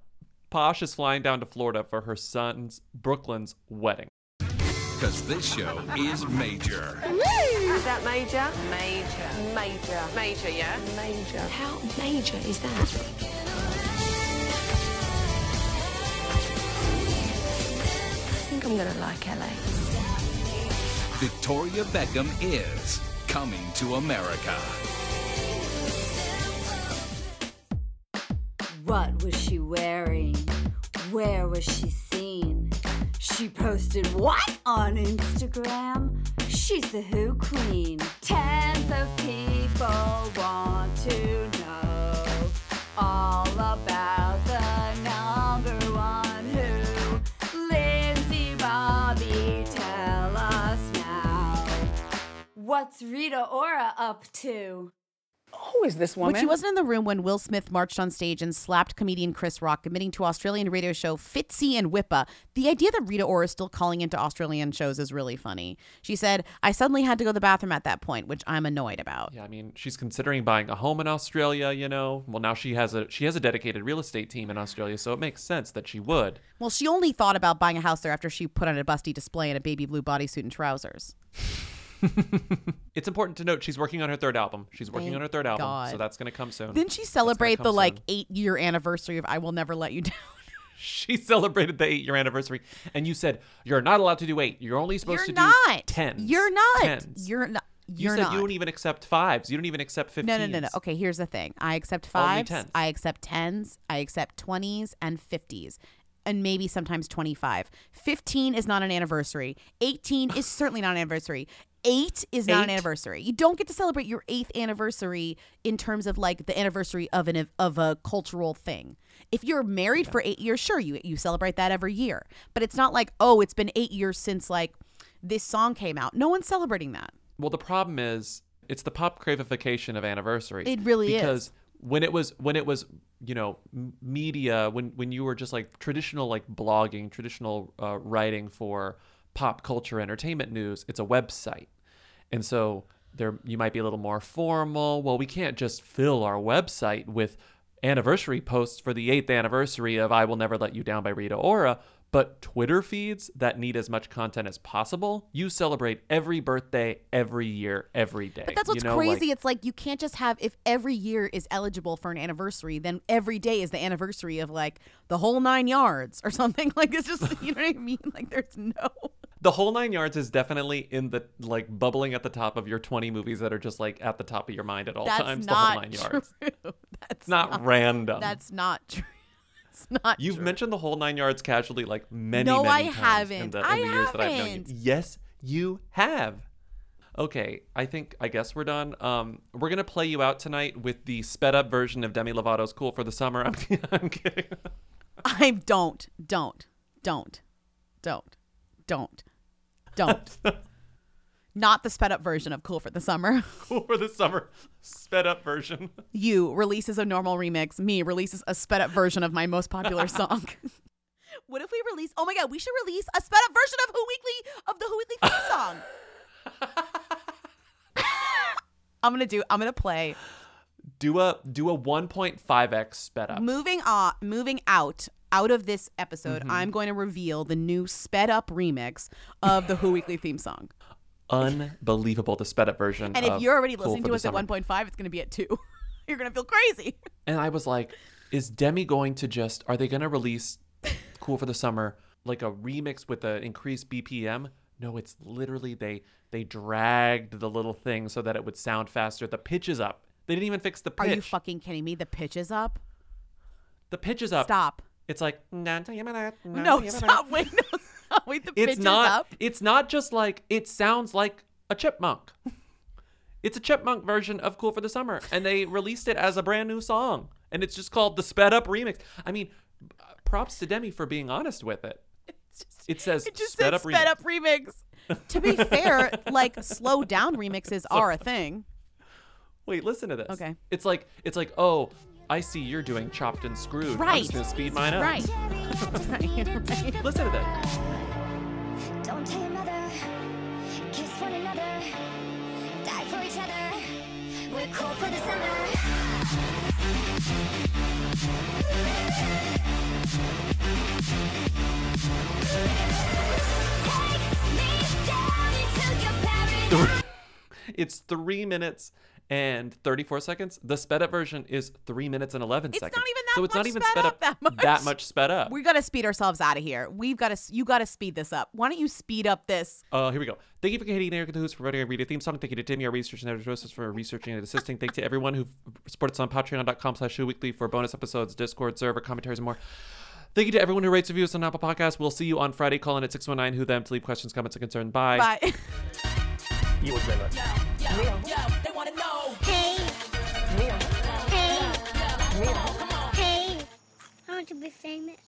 Posh is flying down to Florida for her son's Brooklyn's wedding. Because this show is major. Is that major? Major. Major. Major, yeah? Major. How major is that? I think I'm gonna like LA. Victoria Beckham is coming to America. What was she wearing? Where was she seen? She posted what on Instagram? She's the Who Queen. Tens of people want to know all about the number one Who. Lindsay Bobby, tell us now. What's Rita Ora up to? Who is this woman? But she wasn't in the room when Will Smith marched on stage and slapped comedian Chris Rock, admitting to Australian radio show Fitzy and Wippa, the idea that Rita Ora is still calling into Australian shows is really funny. She said, I suddenly had to go to the bathroom at that point, which I'm annoyed about. Yeah, I mean, she's considering buying a home in Australia, you know. Well, now she has a she has a dedicated real estate team in Australia, so it makes sense that she would. Well, she only thought about buying a house there after she put on a busty display in a baby blue bodysuit and trousers. [LAUGHS] [LAUGHS] It's important to note she's working on her third album. She's working Thank on her third album, God. so that's going to come soon. Didn't she celebrate the come like eight year anniversary of I Will Never Let You Down? [LAUGHS] She celebrated the eight year anniversary, and you said you're not allowed to do eight. You're only supposed You're to not. do tens. You're not. Tens. You're not. You said not. you don't even accept fives. You don't even accept No, fifteens. no, no, no. Okay, here's the thing. I accept Only fives. tens. I accept tens. I accept twenties and fifties, and maybe sometimes twenty-five. Fifteen is not an anniversary. Eighteen is certainly not an anniversary. Eight is not an anniversary. You don't get to celebrate your eighth anniversary in terms of like the anniversary of an of a cultural thing. If you're married for eight years, sure, you you celebrate that every year. But it's not like oh, it's been eight years since like this song came out. No one's celebrating that. Well, the problem is it's the pop cravification of anniversaries. It really is. because when it was when it was you know m- media when when you were just like traditional like blogging, traditional uh, writing for pop culture entertainment news, it's a website, and so there you might be a little more formal. Well, we can't just fill our website with anniversary posts for the eighth anniversary of "I Will Never Let You Down" by Rita Ora. But Twitter feeds that need as much content as possible, you celebrate every birthday, every year, every day. But that's what's you know, crazy. like- it's like you can't just have if every year is eligible for an anniversary, then every day is the anniversary of like the whole nine yards or [LAUGHS] something. Like it's just you know what I mean? Like there's no the whole nine yards is definitely in the like bubbling at the top of your 20 movies that are just like at the top of your mind at all that's times. not the whole nine yards. true. [LAUGHS] That's not random. That's not true. [LAUGHS] It's not You've mentioned the whole nine yards casually like many, No, many I times haven't. the, in I the years that I've known you. haven't. Yes, you have. Okay, I think I guess we're done. Um, we're gonna play you out tonight with the sped up version of Demi Lovato's "Cool for the Summer." [LAUGHS] I'm, I'm kidding. I don't, don't, don't, don't, don't, don't. [LAUGHS] Not the sped up version of Cool for the Summer. [LAUGHS] cool for the summer, sped up version. You releases a normal remix. Me releases a sped up version of my most popular [LAUGHS] song. what if we release? Oh my god, we should release a sped up version of Who Weekly of the Who Weekly theme song. I'm gonna do. I'm gonna play. Do a do a 1.5x sped up. Moving on, moving out out of this episode, Mhm. I'm going to reveal the new sped up remix of the Who Weekly theme song. Unbelievable, the sped up version. And if you're already Cool listening to us at 1.5, it's going to be at 2. [LAUGHS] You're going to feel crazy. And I was like, is Demi going to just, are they going to release Cool for the Summer like a remix with an increased BPM? No, it's literally they they dragged the little thing so that it would sound faster. The pitch is up. They didn't even fix the pitch. Are you fucking kidding me? The pitch is up. the pitch is up. Stop. It's like No, stop. Wait, no, stop. Wait, the pitch It's is not up. it's not just like it sounds like a chipmunk. [LAUGHS] It's a chipmunk version of Cool for the Summer, and they released it as a brand new song, and it's just called the sped up remix. I mean, props to Demi for being honest with it. [LAUGHS] it says It just sped said up sped remix. up remix. [LAUGHS] to be fair, like slow down remixes are a thing. Wait, listen to this. Okay. It's like it's like oh, I see you're doing chopped and screwed. I'm Right. just gonna speed mine up. Right. [LAUGHS] right. right. Listen to this. Don't tell your mother. Kiss one another. Die for each other. We're cool for the summer. [LAUGHS] It's three minutes and 34 seconds. The sped up version is three minutes and 11 It's seconds. not even that so it's much not even sped up that much. that much sped up. We got to speed ourselves out of here. We've got to. You got to speed this up. Why don't you speed up this? Uh, here we go. Thank you for Katie and Erica the Who's for writing our video theme song. Thank you to Timmy, our research and editor for researching and assisting. Thank you to everyone who supports us on patreon.com slash weekly for bonus episodes, Discord server, commentaries, and more. Thank you to everyone who rates reviews on Apple Podcasts. We'll see you on Friday. Call in at 619 who them to leave questions, comments, and concerns. Bye. Bye. [LAUGHS] You was better. Hey. Hey. Hey. Hey. I want to be famous.